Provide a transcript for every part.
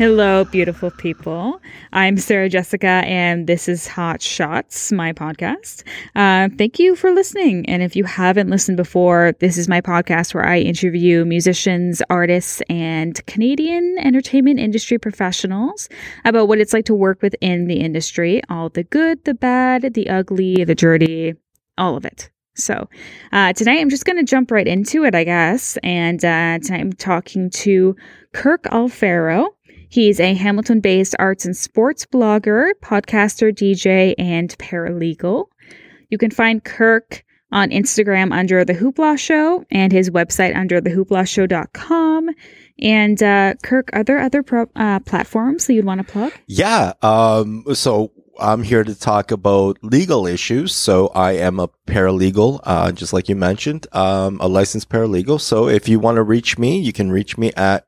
Hello, beautiful people. I'm Sarah Jessica, and this is Hot Shots, my podcast. Uh, thank you for listening. And if you haven't listened before, this is my podcast where I interview musicians, artists, and Canadian entertainment industry professionals about what it's like to work within the industry all the good, the bad, the ugly, the dirty, all of it. So, uh, tonight I'm just going to jump right into it, I guess. And uh, tonight I'm talking to Kirk Alfaro. He's a Hamilton based arts and sports blogger, podcaster, DJ, and paralegal. You can find Kirk on Instagram under The Hoopla Show and his website under thehooplashow.com. And uh, Kirk, are there other pro- uh, platforms that you'd want to plug? Yeah. Um, so I'm here to talk about legal issues. So I am a paralegal, uh, just like you mentioned, um, a licensed paralegal. So if you want to reach me, you can reach me at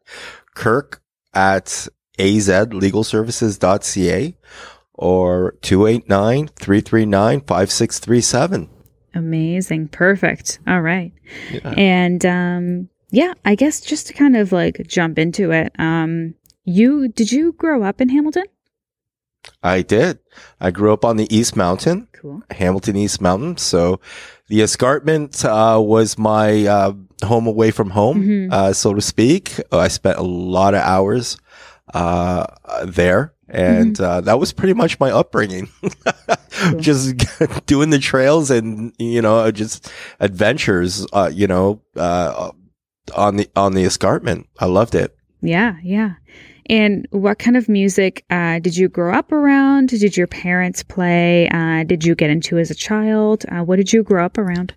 Kirk at azlegalservices.ca or 289-339-5637. Amazing. Perfect. All right. Yeah. And um yeah, I guess just to kind of like jump into it. Um you did you grow up in Hamilton? I did. I grew up on the East Mountain. Cool. Hamilton East Mountain. So the escarpment uh, was my uh, home away from home, mm-hmm. uh, so to speak. I spent a lot of hours uh, there. And mm-hmm. uh, that was pretty much my upbringing. cool. Just doing the trails and, you know, just adventures, uh, you know, uh, on the, on the escarpment. I loved it. Yeah. Yeah. And what kind of music uh, did you grow up around? Did your parents play? Uh, did you get into as a child? Uh, what did you grow up around?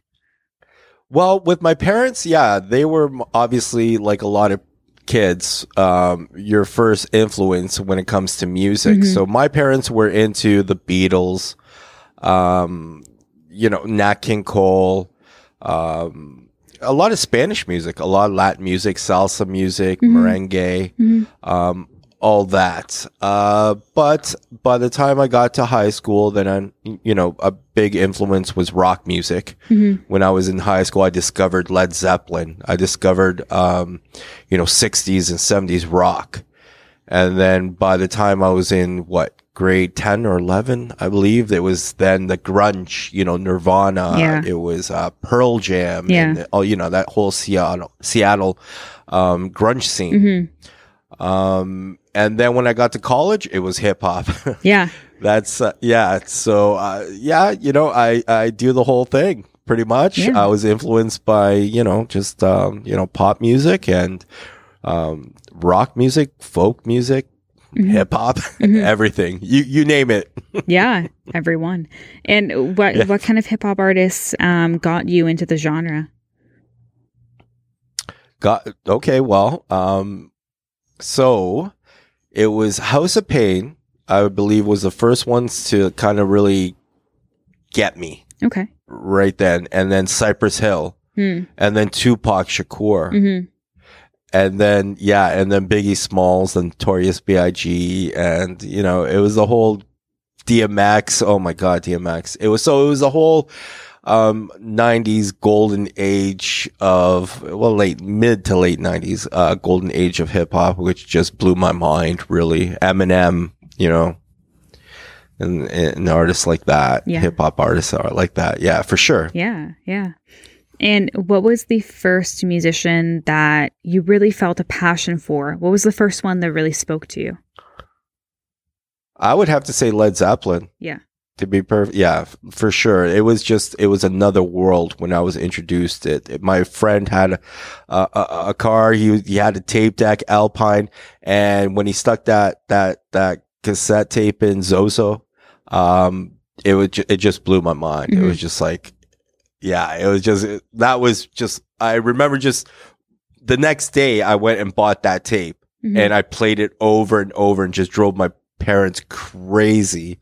Well, with my parents, yeah, they were obviously like a lot of kids um, your first influence when it comes to music. Mm-hmm. So my parents were into the Beatles, um, you know, Nat King Cole, um, a lot of Spanish music, a lot of Latin music, salsa music, mm-hmm. merengue. Mm-hmm. All that. Uh, but by the time I got to high school, then I, you know, a big influence was rock music. Mm-hmm. When I was in high school, I discovered Led Zeppelin. I discovered, um, you know, 60s and 70s rock. And then by the time I was in what grade 10 or 11, I believe it was then the grunge, you know, Nirvana. Yeah. It was, uh, Pearl Jam. Yeah. And, oh, you know, that whole Seattle, Seattle, um, grunge scene. Mm-hmm. Um, and then when I got to college, it was hip hop. Yeah. That's uh, yeah. So uh, yeah, you know, I I do the whole thing pretty much. Yeah. I was influenced by you know just um, you know pop music and um, rock music, folk music, mm-hmm. hip hop, mm-hmm. everything. You you name it. yeah, everyone. And what yeah. what kind of hip hop artists um, got you into the genre? Got okay. Well, um, so it was House of Pain, I believe, was the first ones to kind of really get me. Okay. Right then. And then Cypress Hill. Hmm. And then Tupac Shakur. Mm-hmm. And then, yeah, and then Biggie Smalls and Notorious B.I.G. And, you know, it was the whole DMX. Oh my God, DMX. It was so, it was a whole, um, 90s golden age of, well, late, mid to late 90s, uh, golden age of hip hop, which just blew my mind, really. Eminem, you know, and, and artists like that, yeah. hip hop artists are like that. Yeah, for sure. Yeah, yeah. And what was the first musician that you really felt a passion for? What was the first one that really spoke to you? I would have to say Led Zeppelin. Yeah to be perfect yeah for sure. It was just it was another world when i was introduced it, it my friend had a, a, a, car. He, he had a tape deck alpine and when he stuck that that that cassette tape in Zoso, um it would it just blew my mind. Mm-hmm. it was just like yeah it was just it, that was just i remember just the next day i went and bought that tape mm-hmm. and i played it over and over and just drove my parents crazy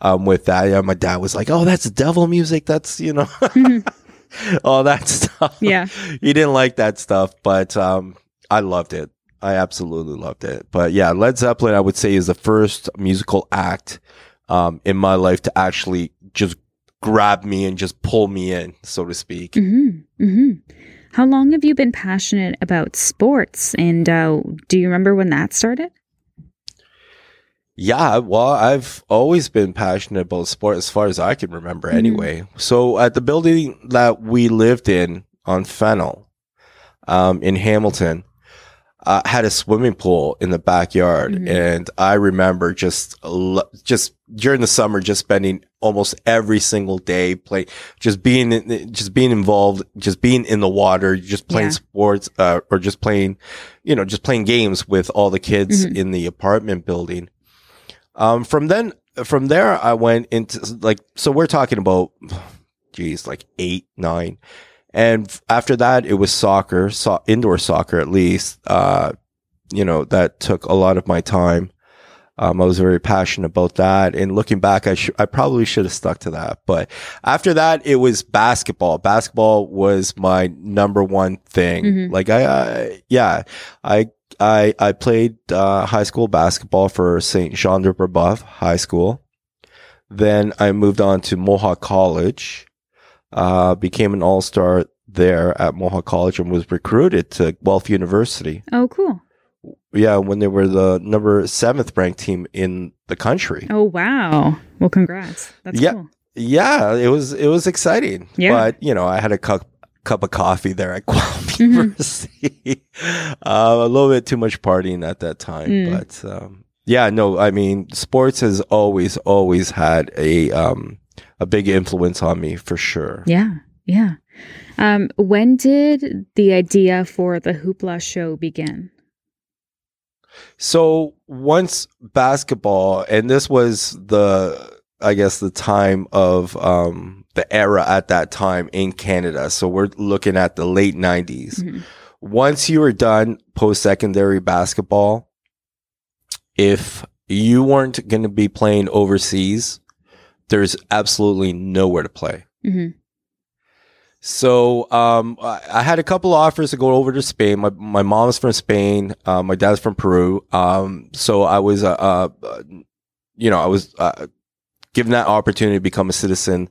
um, with that. Yeah, my dad was like, "Oh, that's devil music. That's you know, mm-hmm. all that stuff." Yeah, he didn't like that stuff, but um, I loved it. I absolutely loved it. But yeah, Led Zeppelin, I would say, is the first musical act um, in my life to actually just grab me and just pull me in, so to speak. Mm-hmm. Mm-hmm. How long have you been passionate about sports? And uh, do you remember when that started? Yeah, well, I've always been passionate about sport as far as I can remember, anyway. So at the building that we lived in on Fennell, um, in Hamilton, uh, had a swimming pool in the backyard, Mhm. and I remember just just during the summer, just spending almost every single day play, just being in, just being involved, just being in the water, just playing Yeah. sports, uh, or just playing, you know, just playing games with all the kids Mhm. in the apartment building. Um, from then, from there, I went into like, so we're talking about, geez, like eight, nine. And after that, it was soccer, so indoor soccer at least. Uh, you know, that took a lot of my time. Um, I was very passionate about that. And looking back, I sh- I probably should have stuck to that. But after that, it was basketball. Basketball was my number one thing. Mhm. Like I, I, yeah, I, I, I played, uh, high school basketball for St. Jean de Brebeuf High School. Then I moved on to Mohawk College, uh, became an all-star there at Mohawk College and was recruited to Guelph University. Oh, cool. Yeah, when they were the number seventh ranked team in the country. Oh, wow. Well, congrats. That's Yeah. cool. Yeah, it was it was exciting. Yeah. But you know, I had a cup cup of coffee there at Guelph Mhm. University. uh, a little bit too much partying at that time, Mm. but um, yeah, no, I mean, sports has always always had a um, a big influence on me for sure. Yeah. Yeah. Um, when did the idea for the Hoopla show begin? So once basketball, and this was the, I guess, the time of um, the era at that time in Canada. So we're looking at the late 90s. Mhm. Once you were done post secondary basketball, if you weren't going to be playing overseas, there's absolutely nowhere to play. Mhm. So um, I, had a couple offers to go over to Spain. My my mom's from Spain. Uh, my dad's from Peru. Um, so I was, uh, uh, uh, you know, I was uh, given that opportunity to become a citizen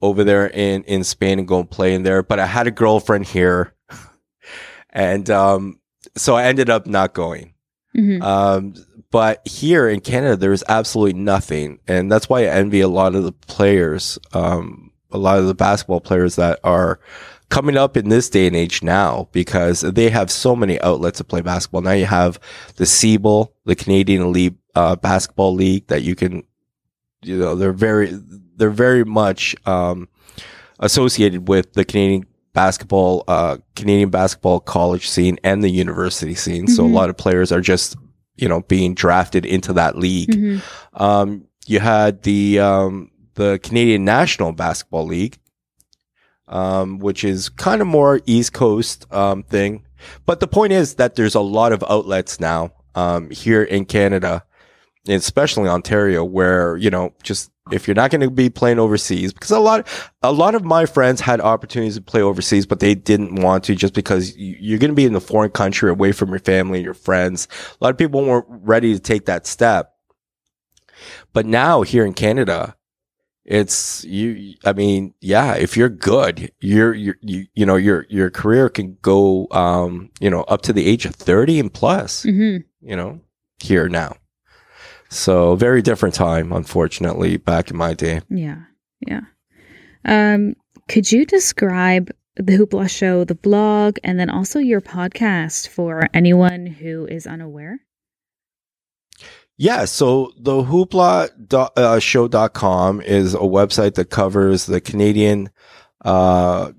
over there in in Spain and go and play in there. But I had a girlfriend here, and um, so I ended up not going. Mhm. Um, but here in Canada, there's absolutely nothing, and that's why I envy a lot of the players, um, a lot of the basketball players that are coming up in this day and age now, because they have so many outlets to play basketball. Now you have the CEBL, the Canadian Elite uh, Basketball League, that you can, you know, they're very, they're very much um, associated with the Canadian basketball, uh, Canadian basketball college scene and the university scene. So a Mhm. lot of players are just, you know, being drafted into that league. Mhm. Um, you had the, um, the Canadian National Basketball League, um, which is kind of more East Coast, um, thing. But the point is that there's a lot of outlets now, um, here in Canada, especially Ontario, where, you know, just if you're not going to be playing overseas, because a lot, a lot of my friends had opportunities to play overseas, but they didn't want to just because you- you're going to be in a foreign country away from your family and your friends. A lot of people weren't ready to take that step. But now here in Canada, it's you. I mean, yeah, if you're good, you're, you're you, you know, your, your career can go, um, you know, up to the age of 30 and plus, Mhm. you know, here now. So very different time, unfortunately, back in my day. Yeah. Yeah. Um, could you describe the Hoopla show, the blog, and then also your podcast for anyone who is unaware? Yeah, so the hoopla dot, uh, show.com is a website that covers the Canadian uh,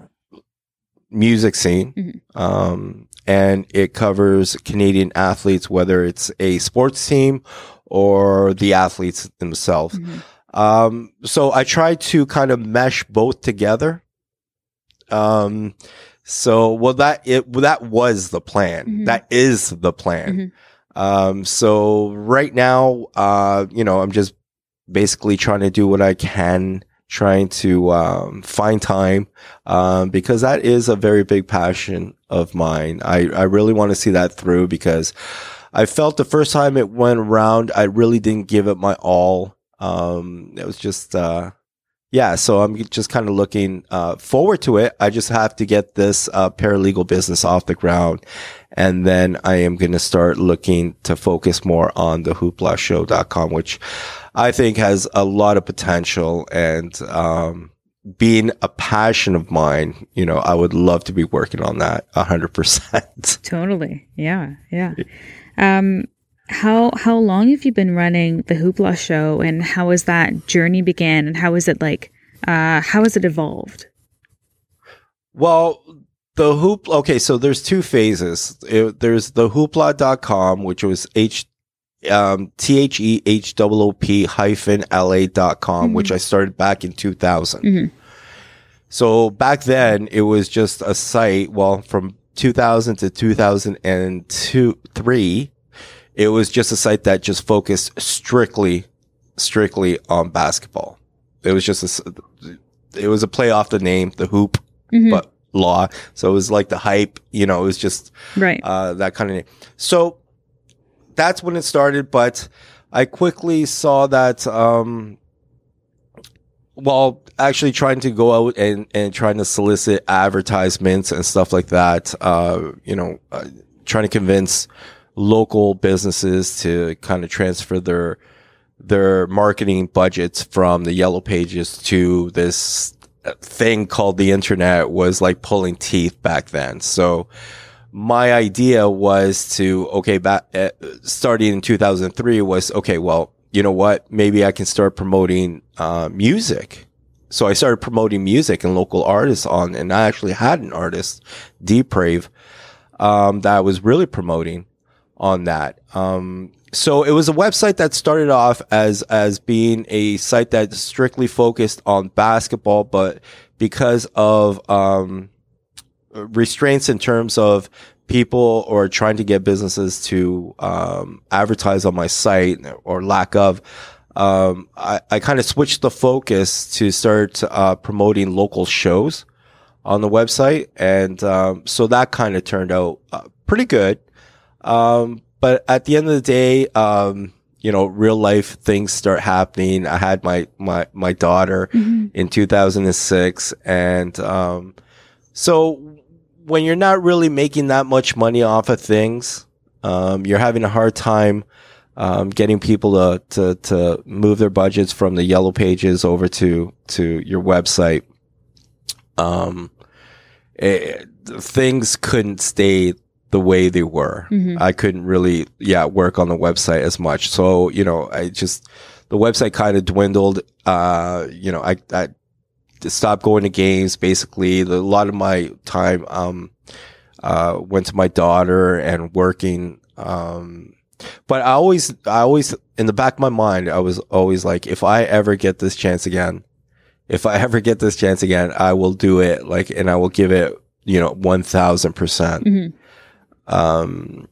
music scene. Mhm. Um, and it covers Canadian athletes, whether it's a sports team or the athletes themselves. Mhm. Um, so I try to kind of mesh both together. Um, so well that it well, that was the plan. Mhm. That is the plan. Mhm. Um, so right now, uh, you know, I'm just basically trying to do what I can, trying to um, find time, um, because that is a very big passion of mine. I I really want to see that through because I felt the first time it went around, I really didn't give it my all. Um, it was just, uh, yeah, so I'm just kind of looking uh, forward to it. I just have to get this uh, paralegal business off the ground. And then I am going to start looking to focus more on the hooplashow.com, which I think has a lot of potential and, um, being a passion of mine, you know, I would love to be working on that a hundred percent. Totally. Yeah. Yeah. Um, how how long have you been running the Hoopla show and how has that journey began and how is it like uh how has it evolved? Well, the hoop okay, so there's two phases. It, there's the hoopla.com, which was H um T H E H O O P hyphen LA dot com, Mm-hmm. which I started back in 2000. Mhm. So back then it was just a site, well, from 2000 to 2002, three, it was just a site that just focused strictly, strictly on basketball. It was just a, it was a play off the name, the hoop, Mhm. but law. So it was like the hype, you know, it was just, Right. uh, that kind of name. So that's when it started, but I quickly saw that, um, while actually trying to go out and, and trying to solicit advertisements and stuff like that, uh, you know, uh, trying to convince local businesses to kind of transfer their, their marketing budgets from the yellow pages to this thing called the internet was like pulling teeth back then. So my idea was to, okay, back, uh, starting in 2003 was, okay, well, you know what? Maybe I can start promoting, uh, music. So I started promoting music and local artists on, and I actually had an artist, Deprave, um, that I was really promoting on that. Um, so it was a website that started off as as being a site that strictly focused on basketball, but because of um, restraints in terms of people or trying to get businesses to um, advertise on my site or lack of, um, I, I kind of switched the focus to start uh, promoting local shows on the website, and um, so that kind of turned out uh, pretty good. Um, but at the end of the day, um, you know, real life things start happening. I had my my my daughter Mhm. in 2006, and um, so when you're not really making that much money off of things, um, you're having a hard time um, getting people to, to to move their budgets from the yellow pages over to to your website. Um, eh, things couldn't stay the way they were. Mhm. I couldn't really, yeah, work on the website as much. So, you know, I just, the website kind of dwindled. Uh, you know, I, I stopped going to games. Basically, the, a lot of my time, um, uh, went to my daughter and working. Um, but I always, I always, in the back of my mind, I was always like, if I ever get this chance again, if I ever get this chance again, I will do it. Like, and I will give it, you know, 1000%. Mhm. um,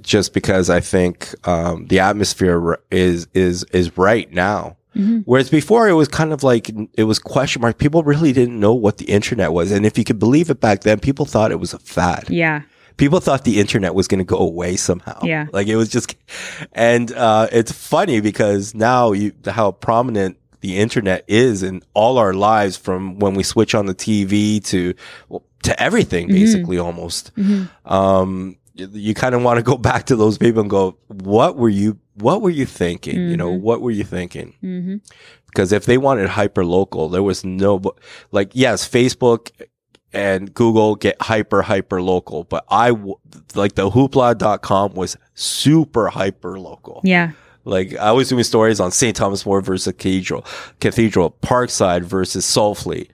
just because I think um, the atmosphere is is is right now. Mhm. Whereas before it was kind of like it was question mark. People really didn't know what the internet was, and if you could believe it back then, people thought it was a fad. Yeah. People thought the internet was going to go away somehow. Yeah. like it was just, and uh, it's funny because now you how prominent the internet is in all our lives, from when we switch on the TV to well, to everything, Mhm. basically almost Mhm. um you, you kind of want to go back to those people and go what were you what were you thinking you know Mhm. what were you thinking Mhm. because if they wanted hyper local there was no like yes facebook and google get hyper hyper local but I like the hoopla.com was super hyper local Yeah. like I was doing stories on St. Thomas More versus Cathedral, Cathedral, Parkside versus Saltfleet.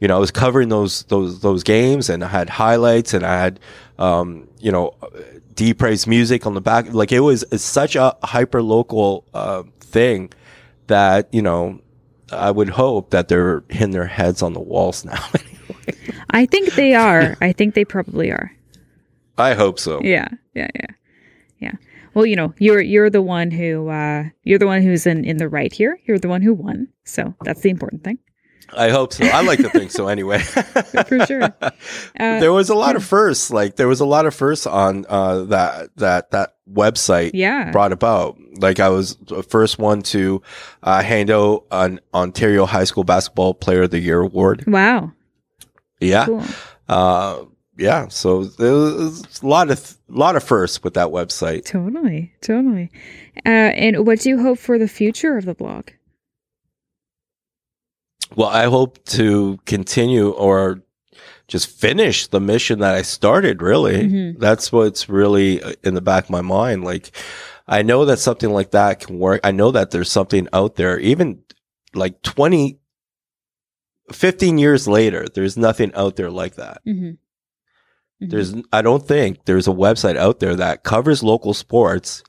You know, I was covering those those those games, and I had highlights, and I had, um, you know, D praise music on the back. Like it was such a hyper local uh, thing that you know, I would hope that they're hitting their heads on the walls now. I think they are. I think they probably are. I hope so. Yeah. Yeah. Yeah. Yeah. Well, you know, you're you're the one who uh you're the one who's in in the right here. You're the one who won. So that's the important thing. I hope so. I like to think so anyway. For sure. Uh, there was a lot of firsts. Like there was a lot of firsts on uh, that that that website yeah. brought about. Like I was the first one to uh, hand out an Ontario High School Basketball Player of the Year award. Wow. Yeah. Cool. Uh, yeah. So there was a lot of a lot of firsts with that website. Totally. Totally. Uh, and what do you hope for the future of the blog? Well, I hope to continue or just finish the mission that I started, really. Mhm. That's what's really uh, in the back of my mind. Like, I know that something like that can work. I know that there's something out there, even like 20, 15 years later, there's nothing out there like that. Mm-hmm. Mhm. There's, I don't think there's a website out there that covers local sports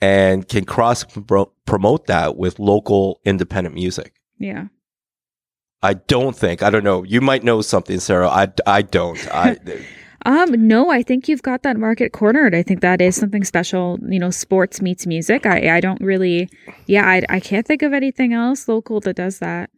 and can cross pro- promote that with local independent music. yeah. I don't think. I don't know. You might know something, Sarah. I, I don't. I Um, no, I think you've got that market cornered. I think that is something special. You know, sports meets music. I, I don't really, yeah, I, I can't think of anything else local that does that.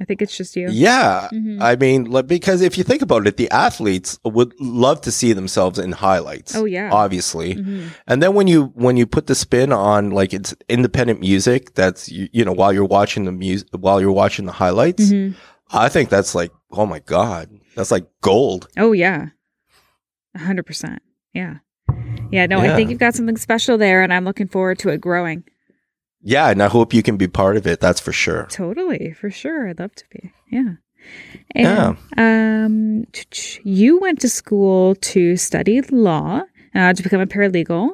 I think it's just you. yeah. Mhm. I mean, like, because if you think about it, the athletes would love to see themselves in highlights. Oh, yeah. obviously. Mhm. And then when you when you put the spin on like it's independent music, that's you, you know while you're watching the music while you're watching the highlights, Mhm. I think that's like oh my god, that's like gold. Oh, yeah. A hundred percent. Yeah. Yeah. No, I think you've got something special there, and I'm looking forward to it growing. Yeah, and I hope you can be part of it. That's for sure. Totally, for sure. I'd love to be. Yeah. And, um, you went to school to study law, uh, to become a paralegal.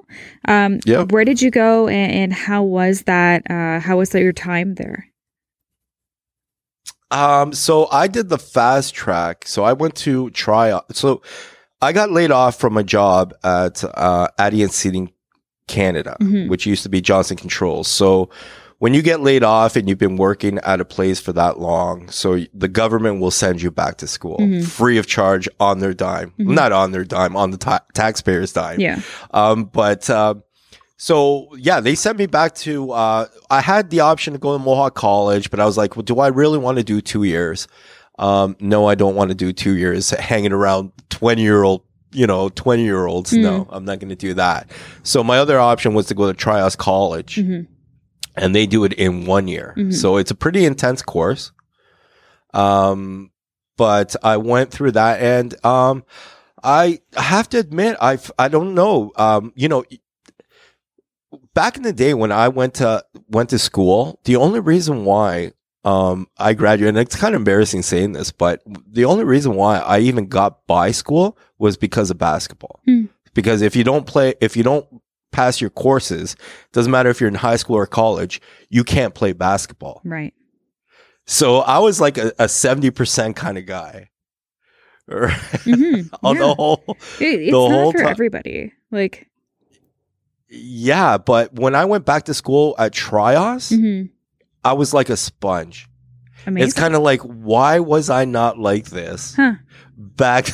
Um, Yep. Where did you go, and, and how was that? Uh, how was that your time there? Um, so I did the fast track. So I went to try. So I got laid off from a job at uh, Adient Seating Canada, Mhm. which used to be Johnson Controls. So when you get laid off and you've been working at a place for that long, so the government will send you back to school Mhm. free of charge on their dime, Mhm. not on their dime, on the ta- taxpayer's dime. Yeah. Um, but uh, so yeah, they sent me back to. Uh, I had the option to go to Mohawk College, but I was like, well, do I really want to do two years? Um, no, I don't want to do two years hanging around twenty year old. You know, twenty year olds. No, I'm not going to do that. So my other option was to go to Trios College, hmm and they do it in one year. Mhm. So it's a pretty intense course. Um, but I went through that, and um, I have to admit, I I don't know. Um, you know, back in the day when I went to went to school, the only reason why um I graduated, and it's kind of embarrassing saying this, but the only reason why I even got by school was because of basketball. Hmm. Because if you don't play, if you don't pass your courses, doesn't matter if you're in high school or college, you can't play basketball. Right. So I was like a seventy percent kind of guy. hmm On yeah. the whole, It- it's the not whole for everybody. Like, yeah. But when I went back to school at Trios, mhm. I was like a sponge. amazing. It's kind of like, why was I not like this Huh. back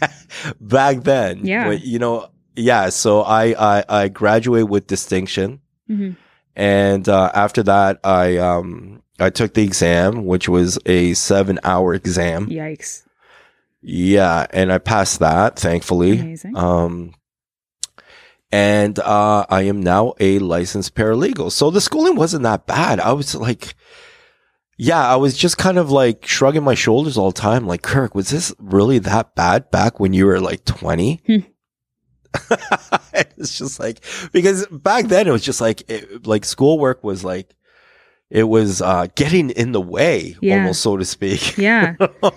back then? Yeah. But, you know, yeah. So I I, I graduated with distinction, hmm and uh, after that, I um I took the exam, which was a seven hour exam. Yikes. Yeah, and I passed that, thankfully. Amazing. Um, and uh, I am now a licensed paralegal. So the schooling wasn't that bad. I was like, yeah, I was just kind of like shrugging my shoulders all the time. Like, Kirk, was this really that bad back when you were like 20? Hmm. it's just like, because back then it was just like, it, like schoolwork was like, it was uh, getting in the way, Yeah. almost so to speak. yeah.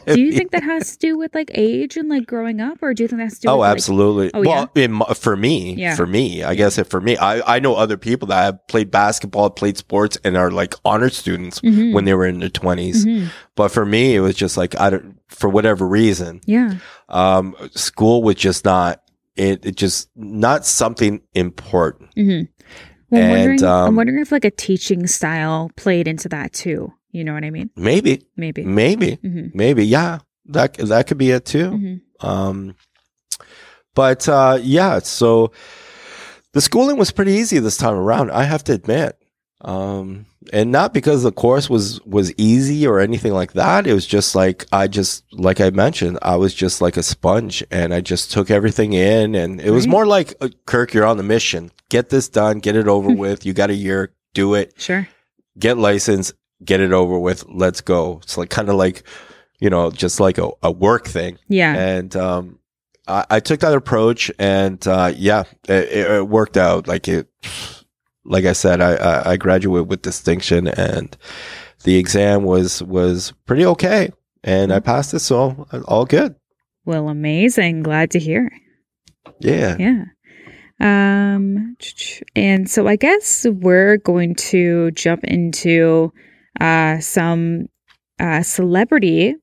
Do you think that has to do with like age and like growing up, or do you think that's has to do Oh, with like, absolutely. Oh, well, in, for me, Yeah. for me, I guess it for me, I, I know other people that have played basketball, played sports, and are like honor students Mhm. when they were in their 20s. Mhm. But for me, it was just like I don't, for whatever reason, Yeah. um, school was just not it, it just not something important. hmm Well, I'm And, wondering, I'm um, wondering if like a teaching style played into that too. You know what I mean? Maybe, Maybe. maybe, hmm maybe, yeah, that that could be it too. hmm Um, but uh, yeah, so the schooling was pretty easy this time around. I have to admit. Um, and not because the course was was easy or anything like that. It was just like I just like I mentioned, I was just like a sponge, and I just took everything in, and it was Right. more like uh, Kirk, you're on the mission. Get this done, get it over with. You got a year, do it. Sure. Get license, get it over with. Let's go. It's like kind of like you know, just like a, a work thing Yeah. and um, I, I took that approach, and uh, yeah, it- it worked out. Like it, like I said, I, I, I graduated with distinction, and the exam was was pretty okay, and I passed it, so all good. well, amazing. Glad to hear. Yeah, Yeah. Um and so I guess we're going to jump into uh some uh celebrity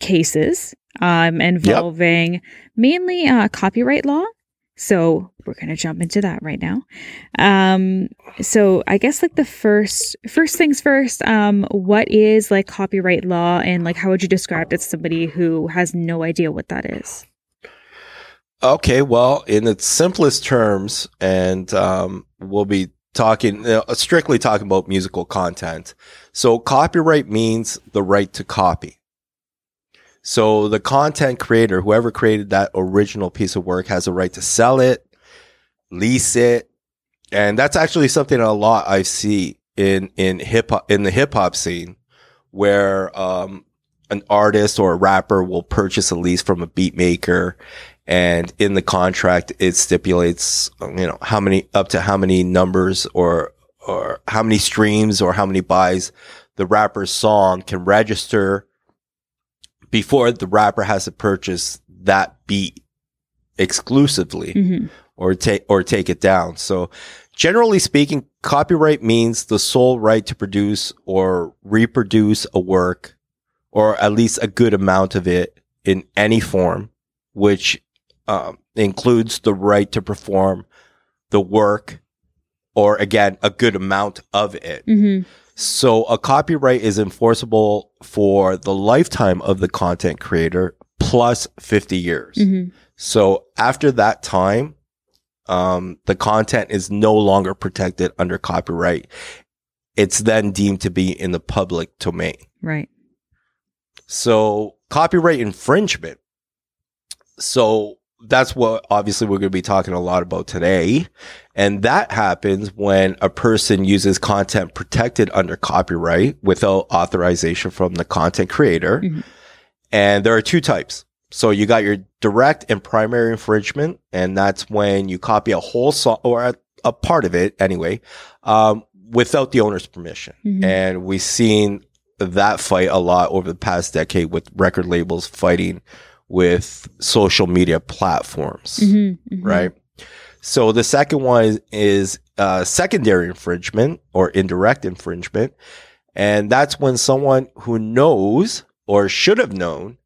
cases um involving mainly uh copyright law. So we're going to jump into that right now. Um so I guess like the first first things first, um what is like copyright law and like how would you describe it to somebody who has no idea what that is? Okay, well, in its simplest terms, and um, we'll be talking uh, strictly talking about musical content. So, copyright means the right to copy. So, the content creator, whoever created that original piece of work, has a right to sell it, lease it, and that's actually something a lot I see in in hip hop in the hip hop scene, where um, an artist or a rapper will purchase a lease from a beat maker and in the contract it stipulates um, you know how many up to how many numbers or or how many streams or how many buys the rapper's song can register before the rapper has to purchase that beat exclusively Mhm. Or take or take it down. So generally speaking, copyright means the sole right to produce or reproduce a work or at least a good amount of it in any form, which um, includes the right to perform the work or again, a good amount of it. Mhm. So a copyright is enforceable for the lifetime of the content creator plus 50 years. Mhm. So after that time, um, the content is no longer protected under copyright. It's then deemed to be in the public domain. Right. So copyright infringement. So that's what obviously we're going to be talking a lot about today. And that happens when a person uses content protected under copyright without authorization from the content creator. Mhm. And there are two types. So you got your direct and primary infringement, and that's when you copy a whole song or a, a part of it anyway, um, without the owner's permission. Mhm. And we've seen that fight a lot over the past decade with record labels fighting with social media platforms, Mhm. Mhm. right? So the second one is, is uh, secondary infringement or indirect infringement. And that's when someone who knows or should have known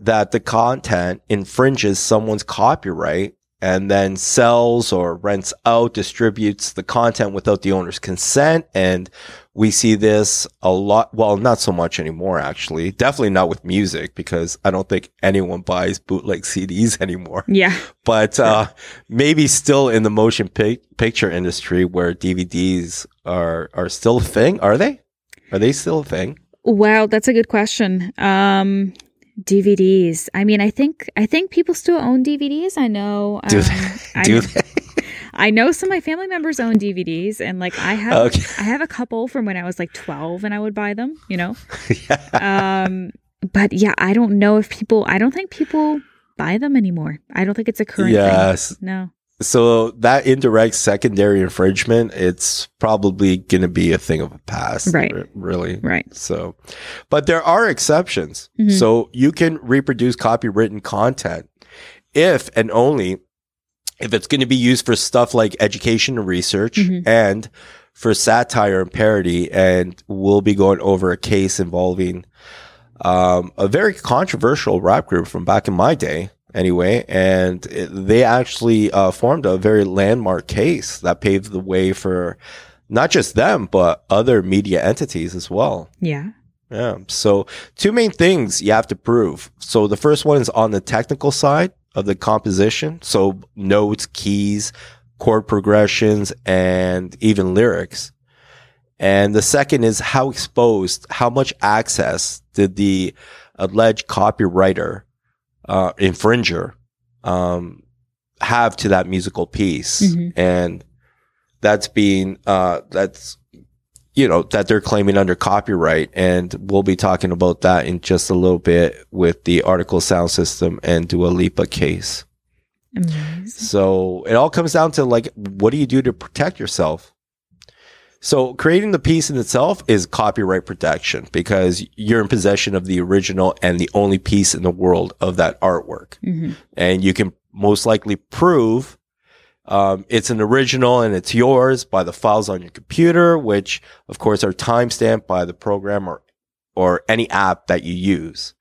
that the content infringes someone's copyright and then sells or rents out, distributes the content without the owner's consent. And we see this a lot. Well, not so much anymore, actually. Definitely not with music because I don't think anyone buys bootleg CDs anymore. Yeah. But uh, maybe still in the motion pic- picture industry where DVDs are are still a thing. Are they? Are they still a thing? Wow, that's a good question. Um DVDs. I mean, I think I think people still own DVDs. I know. Do um, they? I, Do know they? I know some of my family members own DVDs, and like I have, Okay. I have a couple from when I was like twelve, and I would buy them. You know. yeah. Um, but yeah, I don't know if people. I don't think people buy them anymore. I don't think it's a current. Yes. Thing. No. So that indirect secondary infringement, it's probably going to be a thing of the past, Right. re- Really. Right. So, but there are exceptions. Mhm. So you can reproduce copywritten content if and only if it's going to be used for stuff like education and research Mhm. and for satire and parody. And we'll be going over a case involving um, a very controversial rap group from back in my day. Anyway, and it, they actually uh, formed a very landmark case that paved the way for not just them, but other media entities as well. Yeah. Yeah. So two main things you have to prove. So the first one is on the technical side of the composition. So notes, keys, chord progressions, and even lyrics. And the second is how exposed, how much access did the alleged copywriter, uh, infringer, um, have to that musical piece. Mhm. And that's being, uh, that's, you know, that they're claiming under copyright. And we'll be talking about that in just a little bit with the Artikal Sound System and Dua Lipa case. Amazing. So it all comes down to like, what do you do to protect yourself? So creating the piece in itself is copyright protection because you're in possession of the original and the only piece in the world of that artwork. hmm And you can most likely prove um, it's an original and it's yours by the files on your computer, which of course are timestamped by the program or, or any app that you use.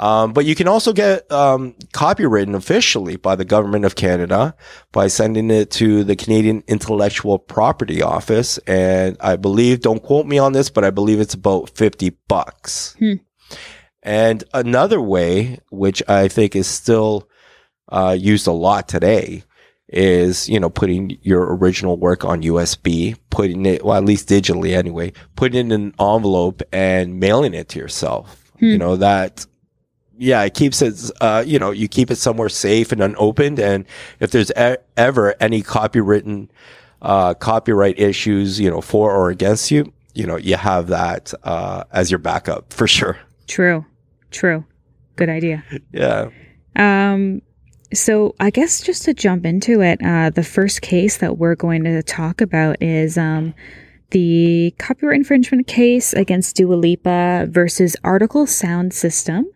Um, but you can also get um, copywritten officially by the government of Canada by sending it to the Canadian Intellectual Property Office. And I believe, don't quote me on this, but I believe it's about 50 bucks. Hmm. And another way, which I think is still uh, used a lot today, is you know putting your original work on USB, putting it well at least digitally anyway, putting it in an envelope and mailing it to yourself. Hmm. You know that yeah, it keeps it, uh, you know, you keep it somewhere safe and unopened. And if there's e- ever any copywritten, uh, copyright issues, you know, for or against you, you know, you have that, uh, as your backup for sure. True. True. Good idea. Yeah. Um, so I guess just to jump into it, uh, the first case that we're going to talk about is um, the copyright infringement case against Dua Lipa versus Artikal Sound System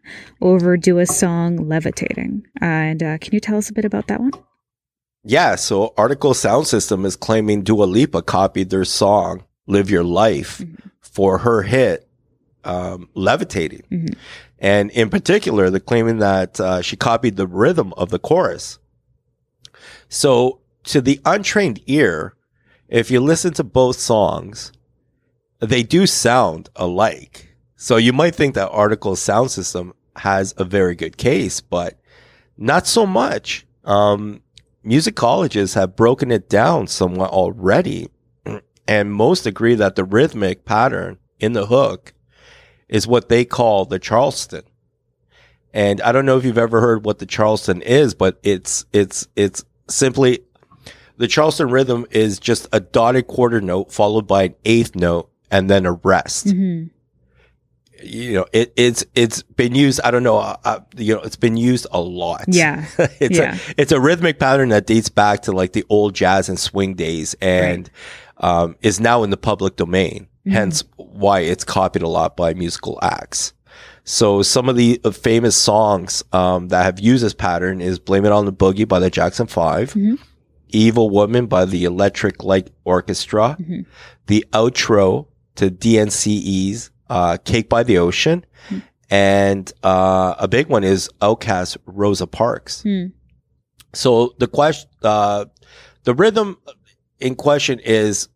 over Dua's song "Levitating." And uh, can you tell us a bit about that one? Yeah. So Artikal Sound System is claiming Dua Lipa copied their song Live Your Life Mhm. for her hit, um, Levitating. Mhm. And in particular, they're claiming that uh, she copied the rhythm of the chorus. So to the untrained ear, if you listen to both songs, they do sound alike. So you might think that Artikal Sound System has a very good case, but not so much. Um, musicologists have broken it down somewhat already, and most agree that the rhythmic pattern in the hook is what they call the Charleston. And I don't know if you've ever heard what the Charleston is, but it's it's it's simply the Charleston rhythm is just a dotted quarter note followed by an eighth note and then a rest Mm-hmm. you know, it, it's it's been used. I don't know. Uh, uh, you know, it's been used a lot. Yeah. it's Yeah. a it's a rhythmic pattern that dates back to like the old jazz and swing days, and um, is now in the public domain. Mhm. Hence, why it's copied a lot by musical acts. So some of the uh, famous songs um, that have used this pattern is "Blame It on the Boogie" by the Jackson 5 Mhm. "Evil Woman" by the Electric Light Orchestra, Mhm. the outro to DNCE's uh, Cake by the Ocean. Hmm. And uh, a big one is OutKast Rosa Parks. Hmm. So the question, uh, the rhythm in question is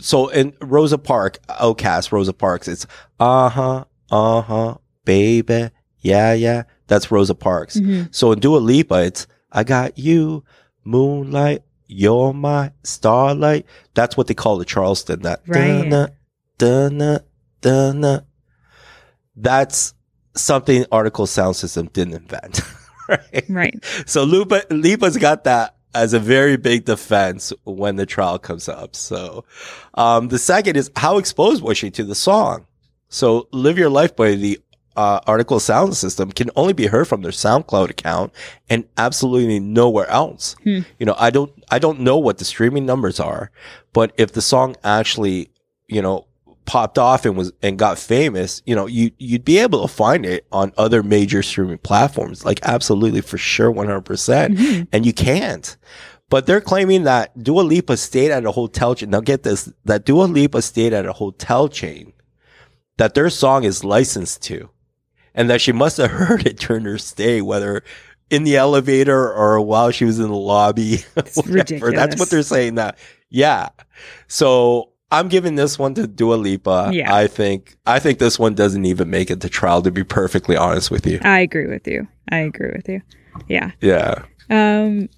so in Rosa Park, OutKast Rosa Parks, it's uh huh, uh huh, baby, yeah, yeah. That's Rosa Parks. Mhm. So in Dua Lipa, it's I got you, moonlight, you're my starlight. That's what they call the Charleston. That Right. dun-na, dun-na, dun-na. That's something Artikal Sound System didn't invent. right? Right. So Lupa, Lipa's got that as a very big defense when the trial comes up. So, um, the second is how exposed was she to the song? So Live Your Life by the uh, Artikal Sound System can only be heard from their SoundCloud account and absolutely nowhere else. Hmm. You know, I don't, I don't know what the streaming numbers are, but if the song actually, you know, popped off and was and got famous, you know, you you'd be able to find it on other major streaming platforms, like absolutely for sure, one hundred percent. Mhm. And you can't. But they're claiming that Dua Lipa stayed at a hotel chain. Now get this: that Dua Lipa stayed at a hotel chain that their song is licensed to, and that she must have heard it during her stay, whether in the elevator or while she was in the lobby. ridiculous. That's what they're saying. That yeah. So I'm giving this one to Dua Lipa. Yeah. I think I think this one doesn't even make it to trial. To be perfectly honest with you. I agree with you. I agree with you. Yeah. Yeah. Um,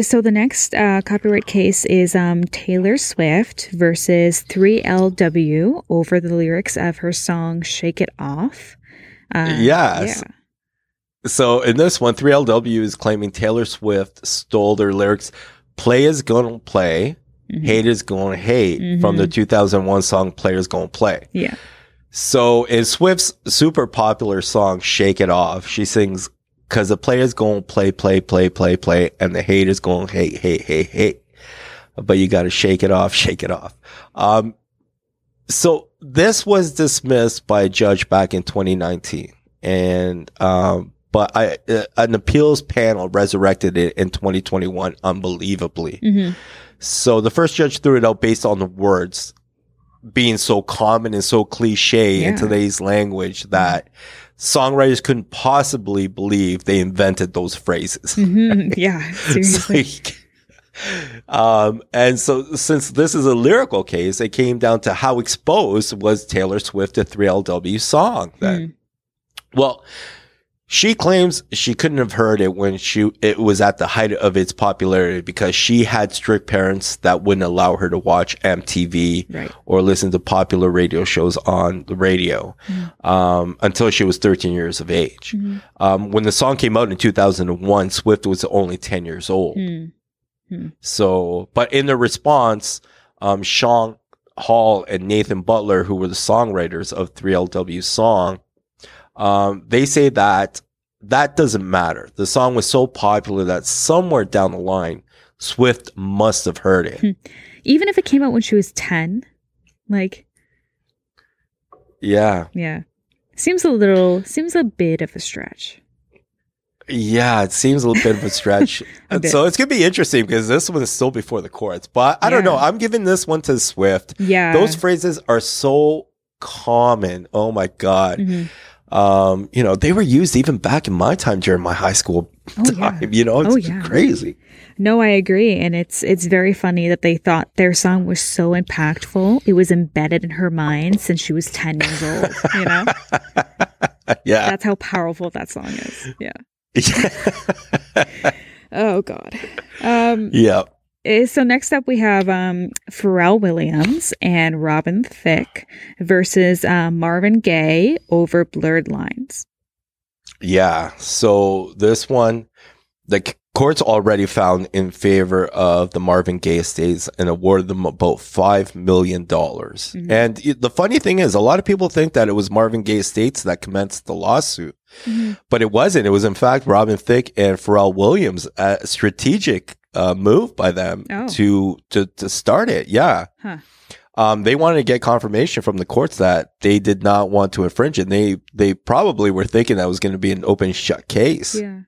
So the next uh, copyright case is um, Taylor Swift versus 3LW over the lyrics of her song "Shake It Off." Uh, yes. Yeah. So in this one, 3LW is claiming Taylor Swift stole their lyrics. Play is gonna play, mm-hmm. hate is gonna hate mm-hmm. from the mm-hmm. 2001 song "Players Gonna Play." Yeah. So in Swift's super popular song "Shake It Off," she sings Cause the player's to play, play, play, play, play, and the haters going to hate, hate, hate, hate. But you got to shake it off, shake it off. Um, so this was dismissed by a judge back in 2019 and, um, but I, uh, an appeals panel resurrected it in 2021 unbelievably. Mm-hmm. So the first judge threw it out based on the words being so common and so cliche yeah. in today's language that songwriters couldn't possibly believe they invented those phrases. Mm-hmm. Yeah, seriously. Um, and so since this is a lyrical case, it came down to how exposed was Taylor Swift to 3LW song then. Mm. Well, she claims she couldn't have heard it when she it was at the height of its popularity because she had strict parents that wouldn't allow her to watch MTV right. or listen to popular radio shows on the radio mm-hmm. um, until she was 13 years of age. Mm-hmm. Um, when the song came out in 2001, Swift was only 10 years old. Mm-hmm. So, but in the response, um, Sean Hall and Nathan Butler, who were the songwriters of 3LW's song, um, they say that that doesn't matter. The song was so popular that somewhere down the line, Swift must have heard it. Hmm. Even if it came out when she was 10, like. Yeah. Yeah. Seems a little, seems a bit of a stretch. Yeah, it seems a little bit of a stretch. a so it's going to be interesting because this one is still before the courts. But I yeah. don't know. I'm giving this one to Swift. Yeah. Those phrases are so common. Oh my God. Mm-hmm um, you know, they were used even back in my time during my high school oh, time. Yeah. You know, it's oh, yeah. crazy. No, I agree, and it's it's very funny that they thought their song was so impactful. It was embedded in her mind since she was ten years old. You know, yeah, that's how powerful that song is. Yeah. oh God. Um, yeah. Eh, so next up we have um, Pharrell Williams and Robin Thicke versus uh, Marvin Gaye over Blurred Lines. Yeah. So this one, the courts already found in favor of the Marvin Gaye estates and awarded them about $5 million. Mm-hmm. And the funny thing is, a lot of people think that it was Marvin Gaye estates that commenced the lawsuit. Mm-hmm. But it wasn't. It was, in fact, Robin Thicke and Pharrell Williams, a strategic uh, move by them oh. to to to start it. Yeah. Huh. Um, they wanted to get confirmation from the courts that they did not want to infringe it. They they probably were thinking that was going to be an open shut case. Yeah.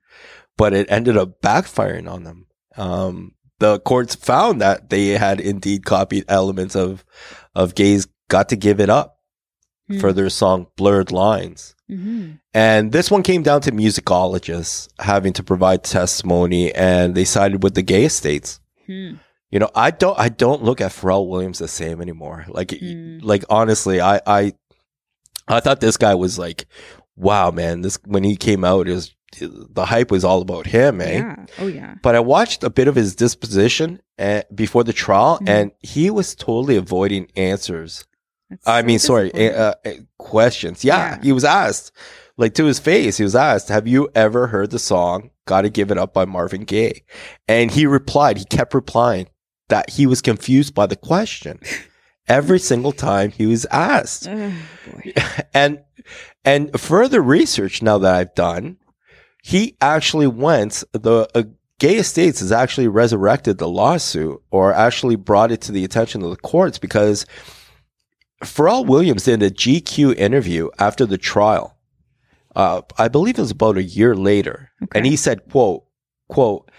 But it ended up backfiring on them. Um, the courts found that they had indeed copied elements of of Gaye's "Got to Give It Up" mm. for their song "Blurred Lines." Mm-hmm. And this one came down to musicologists having to provide testimony, and they sided with the Gaye estates. Hmm. You know, I don't, I don't look at Pharrell Williams the same anymore. Like, hmm. like honestly, I, I, I thought this guy was like, wow, man. This when he came out, is the hype was all about him, eh? Yeah. Oh yeah. But I watched a bit of his deposition uh, before the trial, mm-hmm. and he was totally avoiding answers that's I so mean, sorry, uh, questions. Yeah, yeah, he was asked, like to his face, he was asked, "Have you ever heard the song "Gotta Give It Up" by Marvin Gaye?" And he replied, he kept replying that he was confused by the question every single time he was asked. Oh, and and further research now that I've done, he actually went the uh, Gaye Estates has actually resurrected the lawsuit or actually brought it to the attention of the courts because Pharrell Williams did a GQ interview after the trial. Uh, I believe it was about a year later, okay. and he said, "quote quote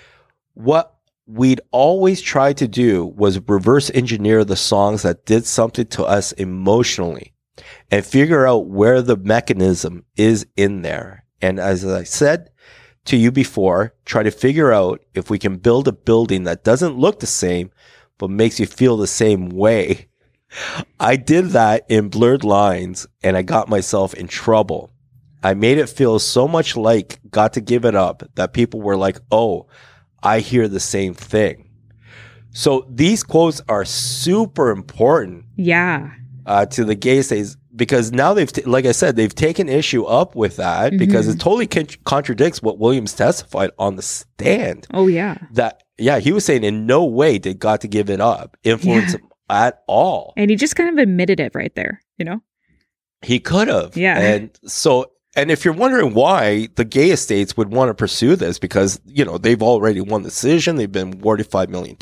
What we'd always try to do was reverse engineer the songs that did something to us emotionally, and figure out where the mechanism is in there. And as I said." To you before, try to figure out if we can build a building that doesn't look the same, but makes you feel the same way I did that in blurred lines and I got myself in trouble. I made it feel so much like got to give it up that people were like, Oh, I hear the same thing. So these quotes are super important Yeah. uh, to the Gaye states because now they've, t- like I said, they've taken issue up with that because Mhm. it totally con- contradicts what Williams testified on the stand. Oh, yeah. That yeah, he was saying in no way did Got to give it up influence Yeah. him at all. And he just kind of admitted it right there, you know? He could have. Yeah. And so, and if you're wondering why the Gaye estates would want to pursue this, because, you know, they've already won the decision, they've been awarded $5 million,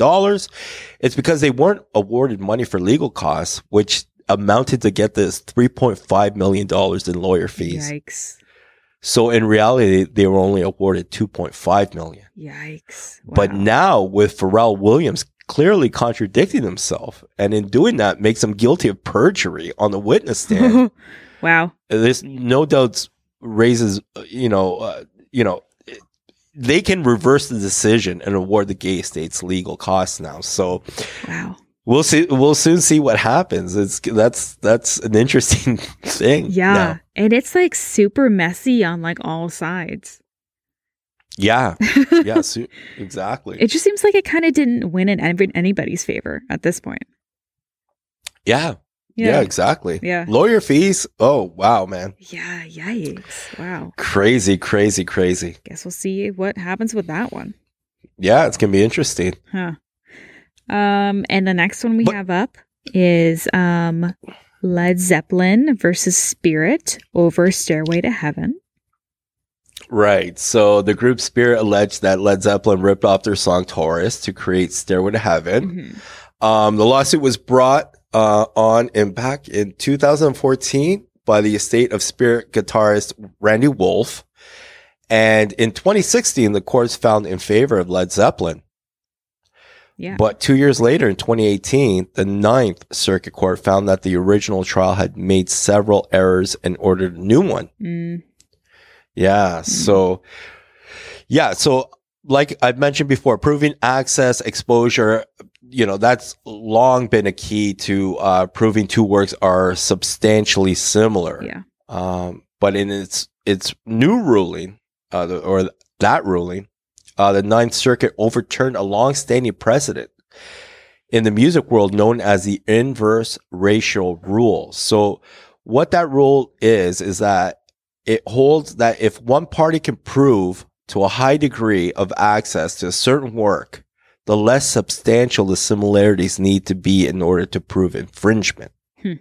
it's because they weren't awarded money for legal costs, which amounted to get this $3.5 million in lawyer fees. Yikes. So in reality, they were only awarded 2.5 million. Yikes. But now with Pharrell Williams clearly contradicting himself, and in doing that makes him guilty of perjury on the witness stand. wow. this no doubt raises you know uh, you know they can reverse the decision and award the Gaye states legal costs now so Wow. We'll see we'll soon see what happens it's that's that's an interesting thing Yeah. now. And it's like super messy on like all sides. yeah yeah so, exactly It just seems like it kind of didn't win in every- anybody's favor at this point. yeah, yeah exactly Yeah. lawyer fees oh wow man Yeah. Yikes. Wow. crazy crazy crazy Guess we'll see what happens with that one. yeah it's gonna be interesting Huh. Um, and the next one we But- have up is um Led Zeppelin versus Spirit over Stairway to Heaven. Right. So the group Spirit alleged that Led Zeppelin ripped off their song Taurus to create Stairway to Heaven. Mhm. Um, the lawsuit was brought uh, on Impact in 2014 by the estate of Spirit guitarist Randy Wolfe. And in 2016, the courts found in favor of Led Zeppelin. Yeah. But two years later, in 2018, the Ninth Circuit Court found that the original trial had made several errors and ordered a new one. Mm, Yeah. So, yeah. So, like I've mentioned before, proving access, exposure, you know, that's long been a key to uh, proving two works are substantially similar. yeah. Um, but in its its new ruling, uh, the, or that ruling, uh, the Ninth Circuit overturned a long-standing precedent in the music world known as the inverse ratio rule. So, what that rule is is that it holds that if one party can prove to a high degree of access to a certain work, the less substantial the similarities need to be in order to prove infringement. Hmm.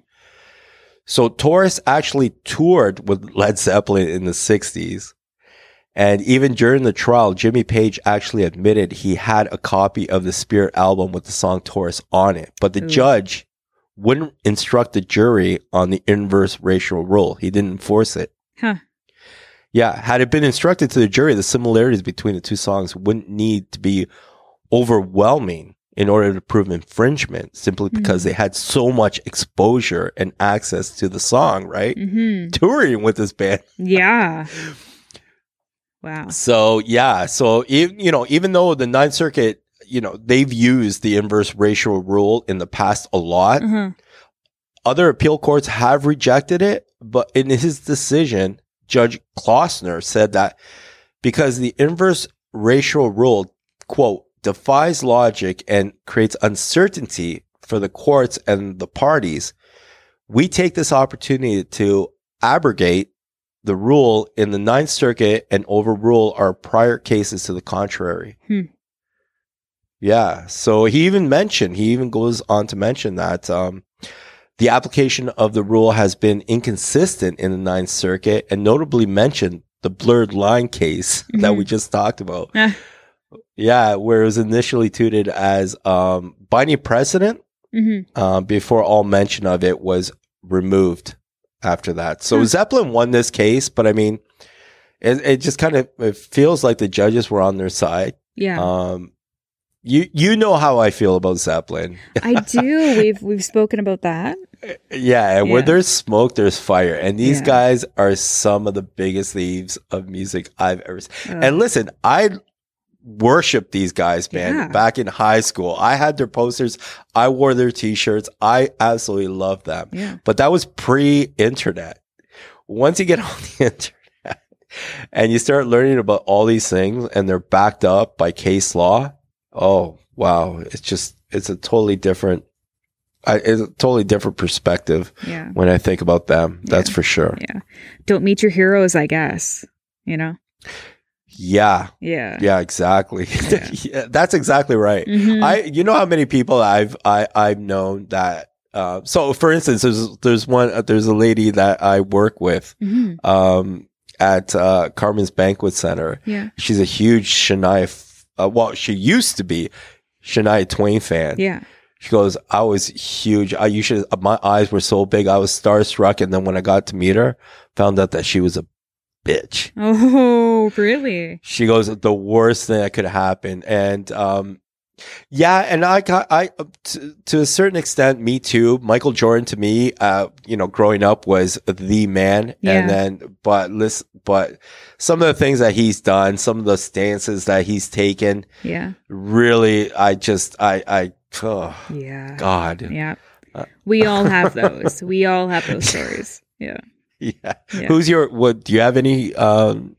So Taurus actually toured with Led Zeppelin in the 60s. And even during the trial, Jimmy Page actually admitted he had a copy of the Spirit album with the song Taurus on it. But the Ooh. judge wouldn't instruct the jury on the inverse ratio rule. He didn't enforce it. Huh. Yeah, had it been instructed to the jury, the similarities between the two songs wouldn't need to be overwhelming in order to prove infringement simply because Hmm. they had so much exposure and access to the song, right? hmm Touring with this band. Yeah. Wow. So, yeah, so you know, even though the Ninth Circuit, you know, they've used the inverse ratio rule in the past a lot, Uh-huh. other appeal courts have rejected it, but in his decision, Judge Klossner said that because the inverse ratio rule, quote, defies logic and creates uncertainty for the courts and the parties, we take this opportunity to abrogate the rule in the Ninth Circuit and overrule our prior cases to the contrary. Hmm. Yeah. So he even mentioned, he even goes on to mention that um, the application of the rule has been inconsistent in the Ninth Circuit and notably mentioned the blurred line case that we just talked about. Ah. Yeah, where it was initially treated as um, binding precedent hmm uh, before all mention of it was removed after that. So Hmm. Zeppelin won this case, but I mean, it, it just kind of it feels like the judges were on their side. Yeah. Um, you you know how I feel about Zeppelin. I do. We've we've spoken about that. Yeah, and where there's smoke, there's fire, and these Yeah. guys are some of the biggest thieves of music I've ever seen. Ugh. And listen, I worship these guys, man. Yeah. Back in high school, I had their posters, I wore their T-shirts, I absolutely love them. yeah. But that was pre-internet. Once you get on the internet and you start learning about all these things and they're backed up by case law. Oh, wow. It's just, it's a totally different, I, it's a totally different perspective Yeah. when I think about them. That's Yeah. for sure. Yeah. Don't meet your heroes, I guess. You know? Yeah. Yeah. Yeah, exactly. Yeah. Yeah, that's exactly right. Mhm. I, you know how many people I've, I, I've known that, uh, so for instance, there's, there's one, uh, there's a lady that I work with, Mhm. um, at, uh, Carmen's Banquet Center. Yeah. She's a huge Shania, f- uh, well, she used to be Shania Twain fan. Yeah. She goes, I was huge. I you should, my eyes were so big. I was starstruck. And then when I got to meet her, found out that she was a bitch. Oh, really? She goes, the worst thing that could happen. And, um, yeah, and I got, I, to, to a certain extent, me too. Michael Jordan to me, uh, you know, growing up was the man. Yeah. And then, but listen, but some of the things that he's done, some of the stances that he's taken, Yeah. really, I just, I, I, oh, Yeah. God. Yeah. Uh, We all have those. we all have those stories. Yeah. Yeah. Yeah. Who's your, what, do you have any, um,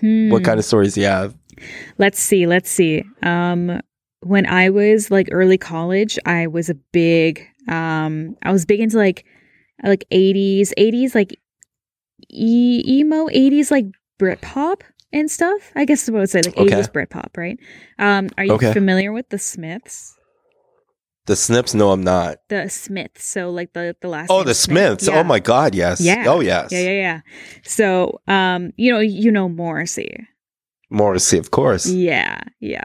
what Hmm. kind of stories do you have? Let's see. Let's see. Um, when I was like early college, I was a big, um, I was big into like, like 80s, 80s, like e- emo, 80s, like Britpop and stuff. I guess what I would say, like Okay. 80s Britpop, right? Um, are you Okay. familiar with the Smiths? The Snips? No, I'm not. The Smiths. So like the, the last Oh, the Smith. Smiths. Yeah. Oh my God. Yes. Yeah. Oh yes. Yeah, yeah, yeah. So, um, you know, you know Morrissey. Morrissey, of course. Yeah, yeah.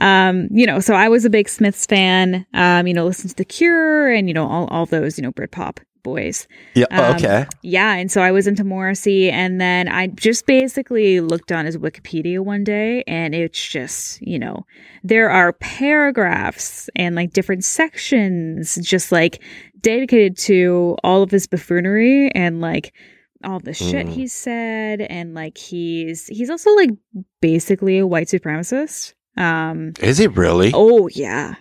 Um, you know, so I was a big Smiths fan. Um, you know, listened to The Cure and you know all all those you know Britpop boys. Yeah. Um, okay. Yeah, and so I was into Morrissey, and then I just basically looked on his Wikipedia one day, and it's just you know there are paragraphs and like different sections just like dedicated to all of his buffoonery and like all the shit Mm. he's said and like he's he's also like basically a white supremacist um Is he really? oh yeah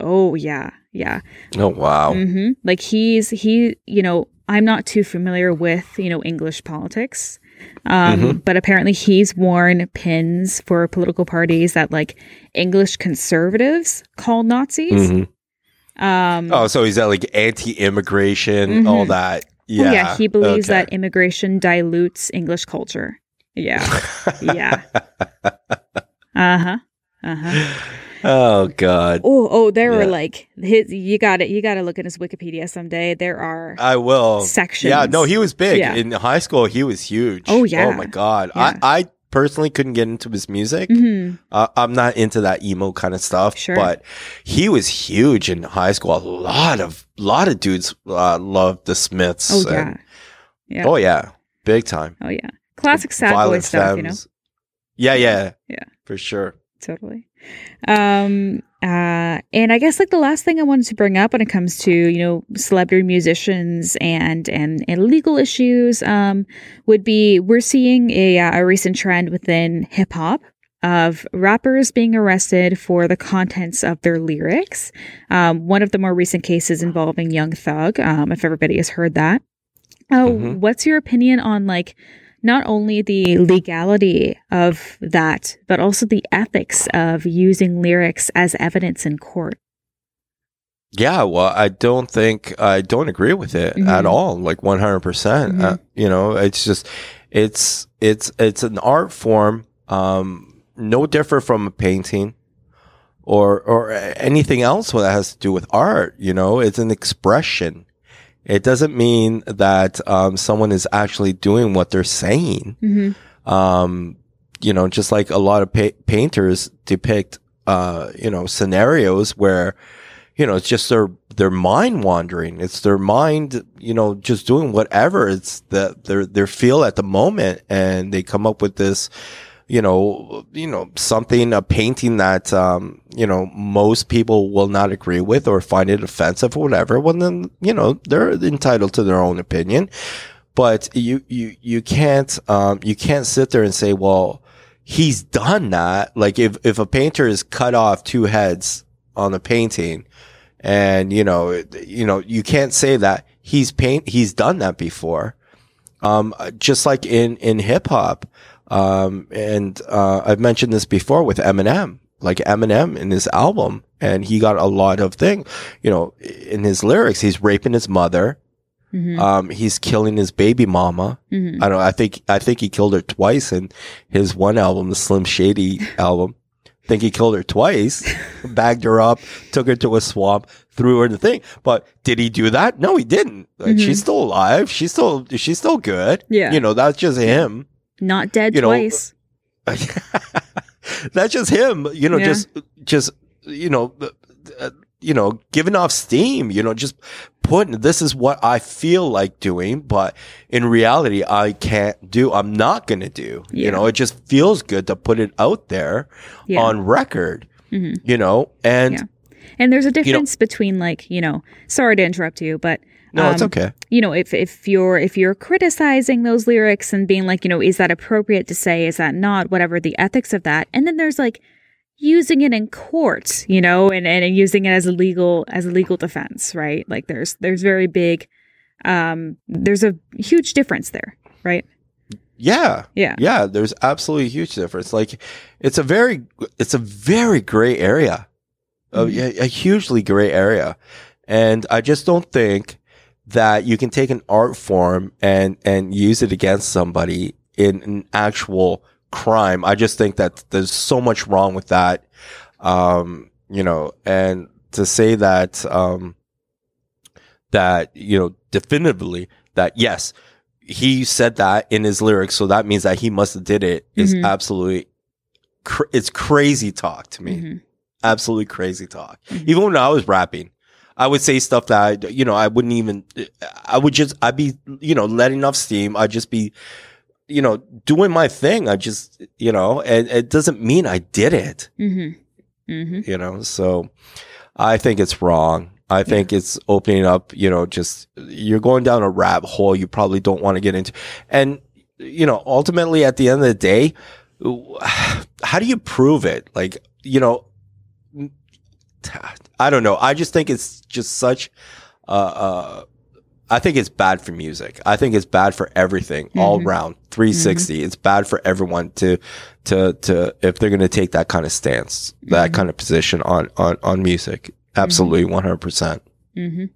oh yeah yeah Oh wow. hmm Like he's he, you know, I'm not too familiar with you know English politics, um, Mhm. but apparently he's worn pins for political parties that like English conservatives call Nazis. Mhm. Um, Oh, so he's at like anti-immigration, all Mhm. that. oh, Yeah. he believes Okay. that immigration dilutes English culture. Yeah. yeah. Uh huh. Uh huh. oh God. Oh, oh, there Yeah. were like his. You got it. You got to look at his Wikipedia someday. There are I will. sections. Yeah. No, he was big Yeah. in high school. He was huge. Oh, yeah. Oh my God. Yeah. I I personally couldn't get into his music. Mhm. Uh, I'm not into that emo kind of stuff, Sure. but he was huge in high school. A lot of lot of dudes uh, loved the Smiths. Oh yeah. and- Yeah. Oh yeah. Big time. Oh yeah, classic sad boy stuff, you know. Femmes. Yeah, yeah, Yeah. for sure. Totally. Um. Uh. And I guess like the last thing I wanted to bring up when it comes to you know celebrity musicians and and and legal issues, um, would be we're seeing a uh, a recent trend within hip hop. Of rappers being arrested for the contents of their lyrics. Um, one of the more recent cases involving Young Thug, um, if everybody has heard that. Oh, Mhm. what's your opinion on like not only the legality of that, but also the ethics of using lyrics as evidence in court? Yeah, well, I don't think I don't agree with it Mhm. at all. Like one hundred percent. Mhm. You know, it's just it's it's it's an art form, um, no different from a painting or or anything else that has to do with art. You know, it's an expression. It doesn't mean that um, someone is actually doing what they're saying. Mm-hmm. um, you know, just like a lot of pa- painters depict, uh, you know, scenarios where, you know, it's just their, their mind wandering. It's their mind, you know, just doing whatever it's that their, their feel at the moment. And they come up with this, you know, you know, something, a painting that, um, you know, most people will not agree with or find it offensive or whatever. Well, then, you know, they're entitled to their own opinion but you you you can't um you can't sit there and say well he's done that like if if a painter is cut off two heads on a painting and you know you know you can't say that he's paint he's done that before um just like in in hip hop Um, and uh, I've mentioned this before with Eminem, like Eminem in his album, and he got a lot of thing. You know, in his lyrics, he's raping his mother. Mhm. Um, he's killing his baby mama. Mhm. I don't. I think. I think he killed her twice in his one album, the Slim Shady album. I think he killed her twice, bagged her up, took her to a swamp, threw her in the thing. But did he do that? No, he didn't. Like, Mhm. She's still alive. She's still. She's still good. Yeah. You know, that's just him. Not dead you know, twice. that's just him. You know, Yeah. just just you know, uh, you know, giving off steam. You know, just putting this is what I feel like doing, but in reality, I can't do. I'm not gonna do. Yeah. You know, it just feels good to put it out there Yeah. on record. Mhm. You know, and. And there's a difference between like, you know, sorry to interrupt you, but no, it's um, okay. you know, if if you're if you're criticizing those lyrics and being like, you know, is that appropriate to say, is that not, whatever the ethics of that. And then there's like using it in court, you know, and, and using it as a legal as a legal defense, right? Like there's there's very big um there's a huge difference there, right? Yeah. Yeah. Yeah, there's absolutely a huge difference. Like it's a very it's a very gray area. Mhm. A, a hugely gray area. And I just don't think that you can take an art form and and use it against somebody in an actual crime. I just think that there's so much wrong with that. Um, you know, and to say that um that, you know, definitively that yes, he said that in his lyrics, so that means that he must have did it. Is Mhm. absolutely cr- it's crazy talk to me. Mhm. Absolutely crazy talk. Mhm. Even when I was rapping, I would say stuff that I, you know I wouldn't even. I would just I'd be you know letting off steam. I'd just be you know doing my thing. I just you know and it doesn't mean I did it. Mhm. Mhm. You know, so I think it's wrong. I think it's opening up, you know, just you're going down a rabbit hole you probably don't want to get into. And, you know, ultimately at the end of the day, how do you prove it? Like, you know, I don't know. I just think it's just such, uh, uh, I think it's bad for music. I think it's bad for everything all Mhm. around 360. It's bad for everyone to, to, to, if they're going to take that kind of stance, that Mhm. kind of position on, on, on music. Absolutely. 100%. percent Mhm.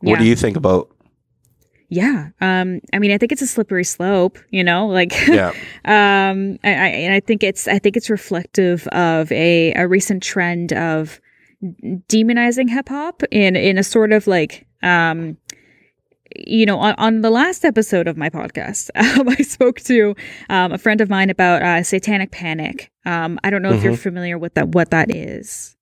What do you think about? Yeah. Um, I mean, I think it's a slippery slope, you know, like, Yeah. um, I, I, and I think it's, I think it's reflective of a, a recent trend of demonizing hip hop in, in a sort of like, um, you know, on, on the last episode of my podcast, um, I spoke to um, a friend of mine about uh, satanic panic. Um, I don't know if you're familiar with that, what that is.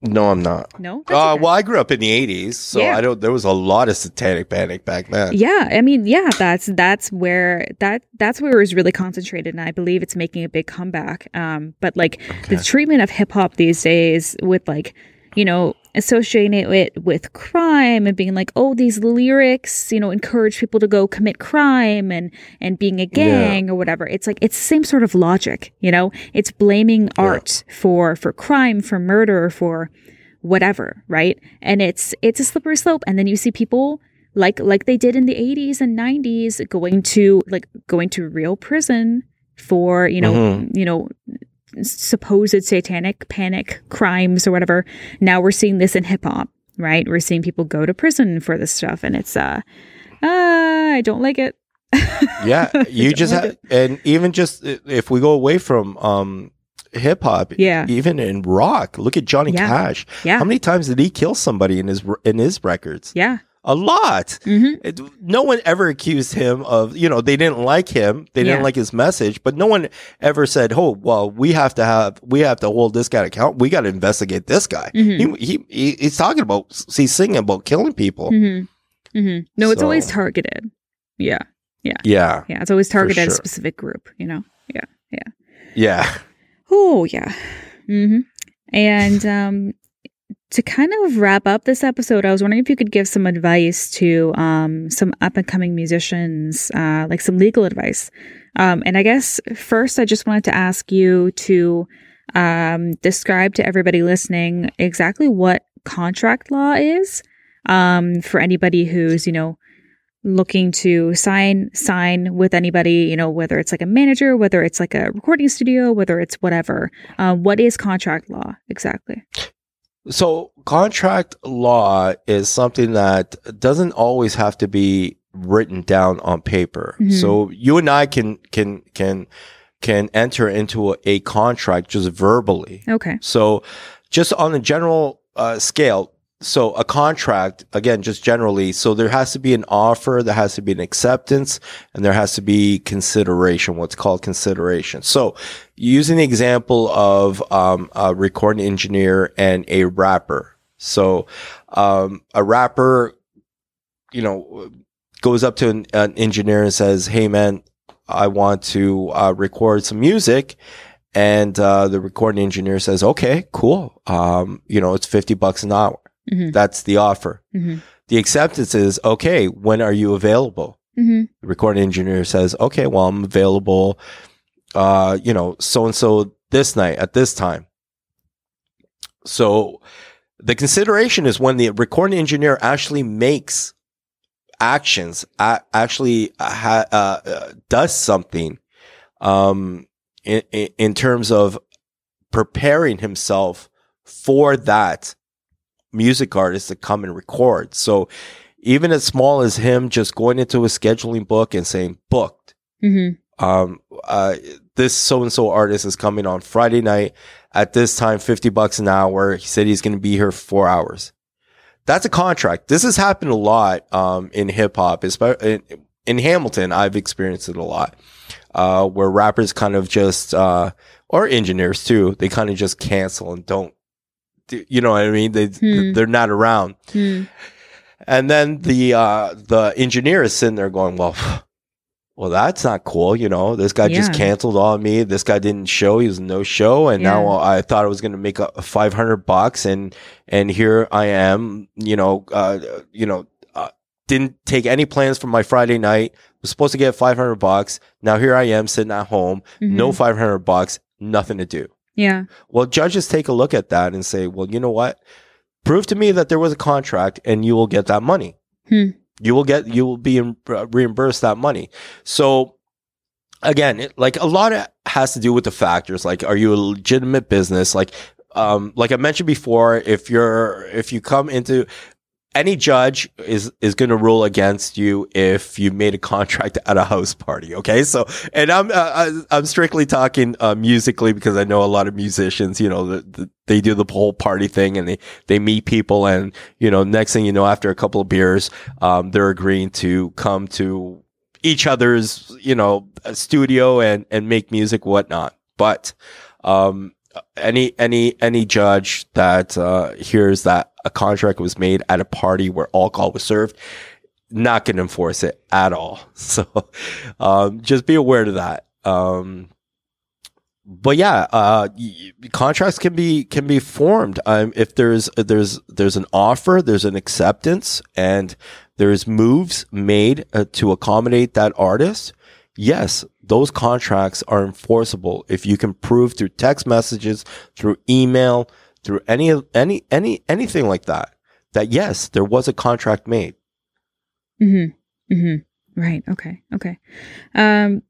No, I'm not. No. Uh, okay. well, I grew up in the 80s, so Yeah. I don't, there was a lot of satanic panic back then. Yeah, I mean, yeah, that's that's where that that's where it was really concentrated, and I believe it's making a big comeback. Um, but like the treatment of hip hop these days, with like, you know, associating it with crime and being like, oh, these lyrics, you know, encourage people to go commit crime and and being a gang or whatever. It's like it's the same sort of logic, you know. It's blaming art for for crime, for murder, for whatever, right? And it's it's a slippery slope. And then you see people like like they did in the 80s and 90s going to like going to real prison for, you know, Mhm. you know, supposed satanic panic crimes or whatever. Now we're seeing this in hip hop, right? We're seeing people go to prison for this stuff and it's uh, uh I don't like it. yeah, you just like have, it. and even just if we go away from um hip hop, Yeah. even in rock, look at Johnny Yeah. Cash. Yeah. How many times did he kill somebody in his in his records? Yeah. A lot. hmm It, no one ever accused him of, you know, they didn't like him, they didn't like his message, but no one ever said, "Oh, well, we have to have, we have to hold this guy account. We got to investigate this guy." Mhm. He, he he he's talking about, he's singing about killing people. hmm hmm No, it's always targeted. Yeah. Yeah, Yeah. yeah. It's always targeted at a specific group, you know? Yeah. yeah, yeah. Oh yeah. hmm And um, to kind of wrap up this episode, I was wondering if you could give some advice to um, some up and coming musicians, uh, like some legal advice. Um, and I guess first, I just wanted to ask you to um, describe to everybody listening exactly what contract law is um, for anybody who's, you know, looking to sign sign with anybody, you know, whether it's like a manager, whether it's like a recording studio, whether it's whatever. Uh, what is contract law exactly? So, contract law is something that doesn't always have to be written down on paper. Mhm. So, you and I can can can can enter into a, a contract just verbally. Okay. So, just on a general uh, scale, so a contract again, just generally, so there has to be an offer, there has to be an acceptance, and there has to be consideration. What's called consideration. So, using the example of um, a recording engineer and a rapper. So, um, a rapper, you know, goes up to an, an engineer and says, "Hey, man, I want to uh, record some music." And uh, the recording engineer says, "Okay, cool. Um, you know, it's fifty bucks an hour. hmm That's the offer. hmm The acceptance is, okay, when are you available?" hmm The recording engineer says, "Okay, well, I'm available. Uh, you know, so and so this night at this time." So, the consideration is when the recording engineer actually makes actions, actually ha- uh, uh, does something, um, in, in terms of preparing himself for that music artist to come and record. So, even as small as him just going into a scheduling book and saying booked hmm um uh this so and so artist is coming on Friday night at this time 50 bucks an hour. He said he's going to be here for 4 hours. That's a contract. This has happened a lot um in hip hop especially in, in Hamilton I've experienced it a lot. Uh where rappers kind of just uh or engineers too they kind of just cancel and don't you know what I mean? They Hmm. they're not around. Hmm. And then the uh, the engineer is sitting there going, "Well, well, that's not cool. You know, this guy just Yeah. canceled on me. This guy didn't show. He was no show, and now I thought I was going to make a, five hundred bucks, and and here I am. You know, uh, you know, uh, didn't take any plans for my Friday night. Was supposed to get five hundred bucks. Now here I am sitting at home, no Mhm. five hundred bucks, nothing to do. Yeah. Well, judges take a look at that and say, well, you know what? Prove to me that there was a contract and you will get that money. Hmm. You will get, you will be uh, reimbursed that money. So again, it, like a lot of has to do with the factors. Like, are you a legitimate business? Like, um, like I mentioned before, if you're, if you come into, any judge is is going to rule against you if you made a contract at a house party. Okay, so and I'm uh, I'm strictly talking uh, musically because I know a lot of musicians. You know, the, the, they do the whole party thing and they they meet people and you know next thing you know after a couple of beers, um, they're agreeing to come to each other's you know studio and and make music whatnot. But um, any any any judge that uh, hears that a contract was made at a party where alcohol was served not going to enforce it at all. So um, just be aware of that. Um, but yeah uh, contracts can be can be formed. Um, if there's there's there's an offer there's an acceptance and there's moves made uh, to accommodate that artist yes, those contracts are enforceable if you can prove through text messages, through email, through any any any anything like that that yes, there was a contract made. Mm-hmm. Mm-hmm. Right. Okay. Okay. Um,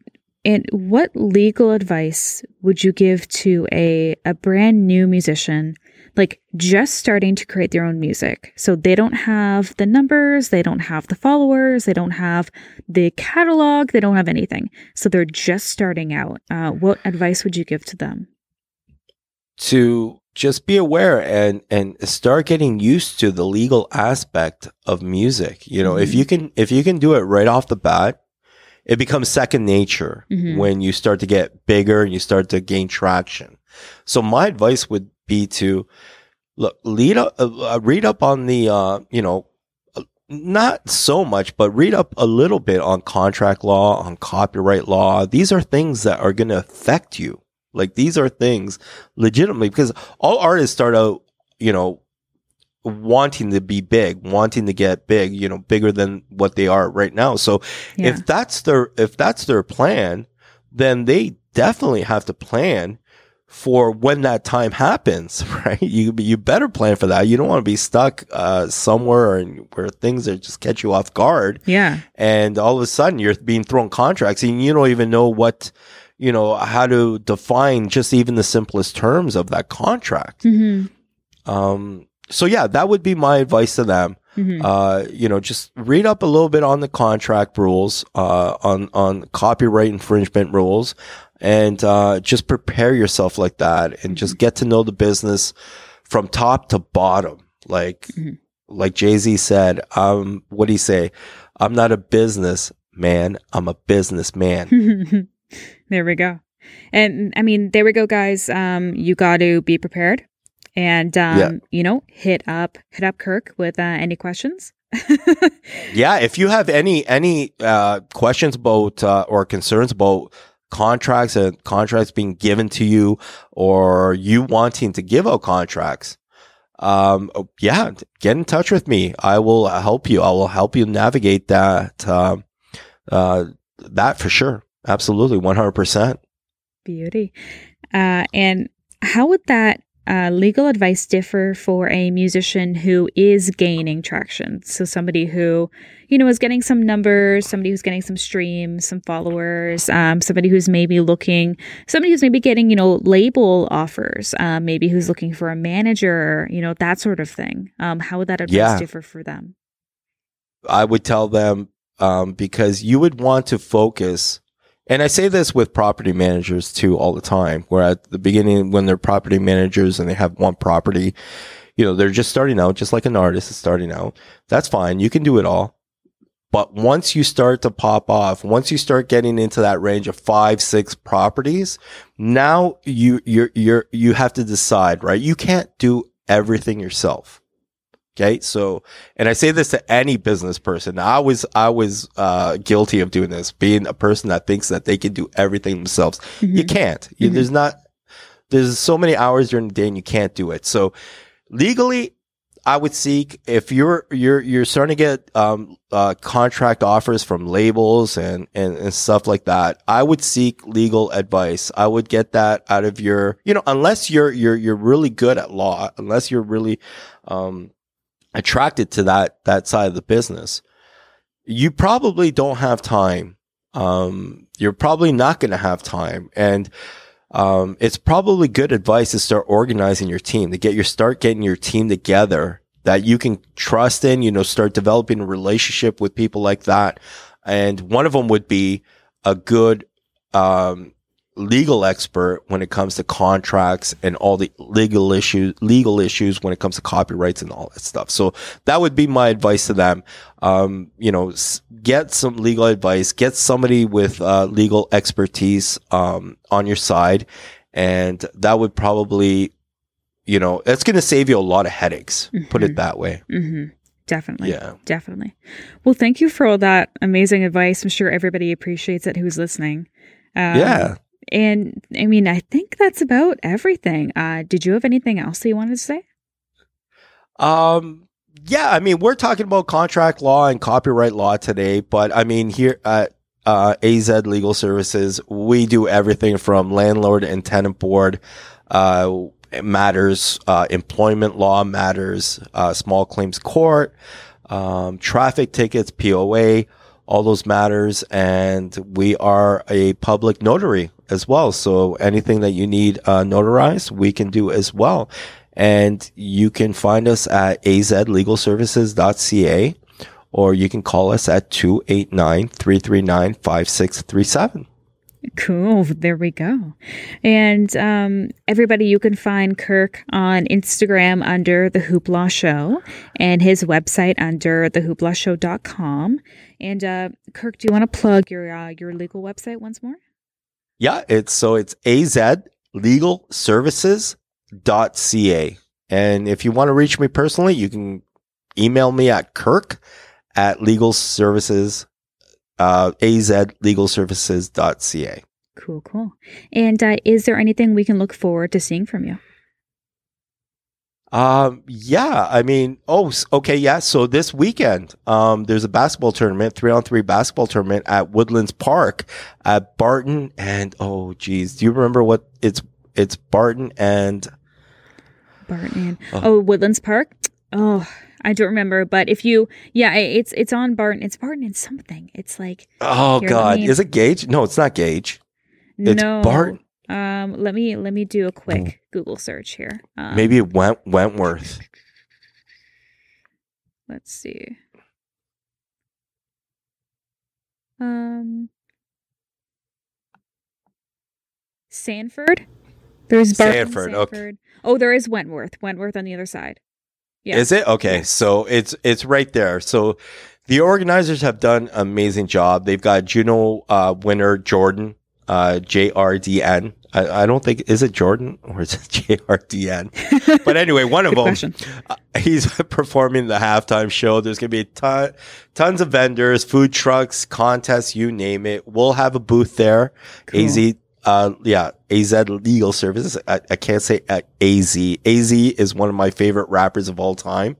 and what legal advice would you give to a a brand new musician, like just starting to create their own music? So they don't have the numbers, they don't have the followers, they don't have the catalog, they don't have anything. So they're just starting out. Uh, what advice would you give to them? to just be aware and and start getting used to the legal aspect of music you know if Mhm. you can if you can do it right off the bat it becomes second nature Mhm. when you start to get bigger and you start to gain traction so my advice would be to look lead up uh, uh, read up on the uh you know uh, not so much but read up a little bit on contract law on copyright law these are things that are going to affect you like these are things legitimately because all artists start out, you know, wanting to be big, wanting to get big, you know, bigger than what they are right now. So Yeah. if that's their if that's their plan, then they definitely have to plan for when that time happens, right? You you better plan for that. You don't want to be stuck uh, somewhere where things are just catch you off guard. Yeah. And all of a sudden you're being thrown contracts and you don't even know what, you know, how to define just even the simplest terms of that contract. Mm-hmm. Um, so yeah, that would be my advice to them. Mm-hmm. Uh, you know, just read up a little bit on the contract rules, uh, on, on copyright infringement rules and, uh, just prepare yourself like that and just get to know the business from top to bottom. Like, Mhm. like Jay-Z said, um, what do you say? I'm not a business man. I'm a businessman. there we go. And I mean, there we go, guys. Um, you got to be prepared, and um, Yeah. you know, hit up hit up Kirk with uh, any questions. yeah. If you have any, any, uh, questions about, uh, or concerns about contracts and contracts being given to you or you wanting to give out contracts, um, oh, yeah, get in touch with me. I will help you. I will help you navigate that, um, uh, that for sure. Absolutely. 100%. Beauty. Uh, and how would that uh, legal advice differ for a musician who is gaining traction? So somebody who, you know, is getting some numbers, somebody who's getting some streams, some followers, um, somebody who's maybe looking, somebody who's maybe getting, you know, label offers, um, maybe who's looking for a manager, you know, that sort of thing. Um, how would that advice Yeah. differ for them? I would tell them um, because you would want to focus. And I say this with property managers too all the time, where at the beginning, when they're property managers and they have one property, you know, they're just starting out, just like an artist is starting out. That's fine. You can do it all. But once you start to pop off, once you start getting into that range of five, six properties, now you, you're, you're, you have to decide, right? You can't do everything yourself. Okay. So, and I say this to any business person. I was, I was, uh, guilty of doing this, being a person that thinks that they can do everything themselves. You Mhm. can't. You, Mhm. there's not, there's so many hours during the day and you can't do it. So legally, I would seek if you're, you're, you're starting to get, um, uh, contract offers from labels and, and, and stuff like that. I would seek legal advice. I would get that out of your, you know, unless you're, you're, you're really good at law, unless you're really, um, attracted to that that side of the business you probably don't have time. Um you're probably not going to have time. And um it's probably good advice to start organizing your team to get your start getting your team together that you can trust in you know start developing a relationship with people like that. And one of them would be a good um legal expert when it comes to contracts and all the legal issues, legal issues when it comes to copyrights and all that stuff. So that would be my advice to them. Um, you know, s- get some legal advice, get somebody with uh, legal expertise um, on your side, and that would probably, you know, that's going to save you a lot of headaches. Put Mhm. it that way. hmm Definitely. Yeah. Definitely. Well, thank you for all that amazing advice. I'm sure everybody appreciates it who's listening. Um, yeah. And I mean, I think that's about everything. Uh, did you have anything else that you wanted to say? Um, yeah, I mean, we're talking about contract law and copyright law today, but I mean, here at uh, AZ Legal Services, we do everything from landlord and tenant board uh, matters, uh, employment law matters, uh, small claims court, um, traffic tickets, POA, all those matters. And we are a public notary as well. So anything that you need uh, notarized, we can do as well. And you can find us at azlegalservices.ca or you can call us at 289-339-5637. Cool. There we go. And um, everybody, you can find Kirk on Instagram under The Hoopla Show and his website under thehooplashow.com. And uh, Kirk, do you want to plug your uh, your legal website once more? Yeah, it's so it's azlegalservices.ca. And if you want to reach me personally, you can email me at kirk at legal services, uh, azlegalservices.ca. Cool, cool. And uh, is there anything we can look forward to seeing from you? Um, yeah, I mean, oh, okay, yeah. So this weekend, um, there's a basketball tournament, three on three basketball tournament at Woodlands Park at Barton. And oh, geez, do you remember what it's, it's Barton and Barton. Oh. oh, Woodlands Park. Oh, I don't remember, but if you, yeah, it's it's on Barton. It's Barton and something. It's like oh here, god, me, is it Gage? No, it's not Gage. It's no, Barton. Um, let me let me do a quick oh. Google search here. Um, Maybe it went Wentworth. Let's see. Um, Sanford. There's Barton, Sanford. Sanford. Okay. Oh, there is Wentworth. Wentworth on the other side. Yeah. Is it okay? So it's it's right there. So the organizers have done an amazing job. They've got Juno uh, winner Jordan uh, JRDN. I, I, don't think is it Jordan or is it JRDN? but anyway, one of them. Uh, he's performing the halftime show. There's gonna be ton, tons of vendors, food trucks, contests, you name it. We'll have a booth there. Cool. AZ, uh, yeah, AZ Legal Services. I, I can't say uh, AZ. AZ is one of my favorite rappers of all time,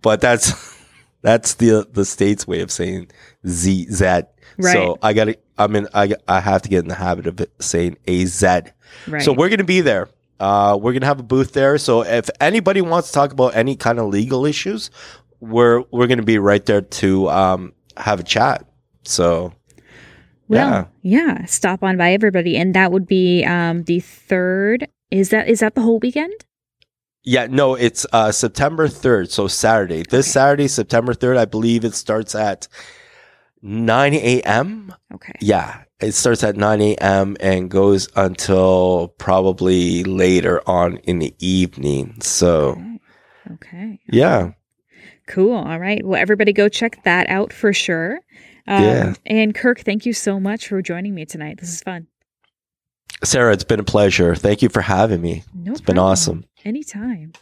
but that's that's the the state's way of saying Z Z. Right. So I got to I mean, I, I have to get in the habit of saying AZ. Right. So we're going to be there. Uh, we're going to have a booth there. So if anybody wants to talk about any kind of legal issues, we're, we're going to be right there to, um, have a chat. So, well, yeah. yeah, stop on by everybody. And that would be, um, the third. Is that, is that the whole weekend? Yeah, no, it's, uh, September 3rd. So Saturday, this okay. Saturday, September 3rd, I believe it starts at 9 a.m. Okay. Yeah. It starts at 9 a.m. and goes until probably later on in the evening. So, okay. okay. Yeah. Cool. All right. Well, everybody go check that out for sure. Um, yeah. And Kirk, thank you so much for joining me tonight. This is fun. Sarah, it's been a pleasure. Thank you for having me. No it's problem. been awesome. Anytime.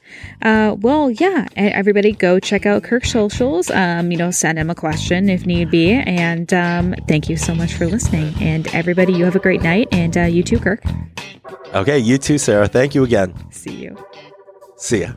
Uh, well, yeah, everybody go check out Kirk's socials. Um, you know, send him a question if need be. And um, thank you so much for listening. And everybody, you have a great night. And uh, you too, Kirk. Okay, you too, Sarah. Thank you again. See you. See ya.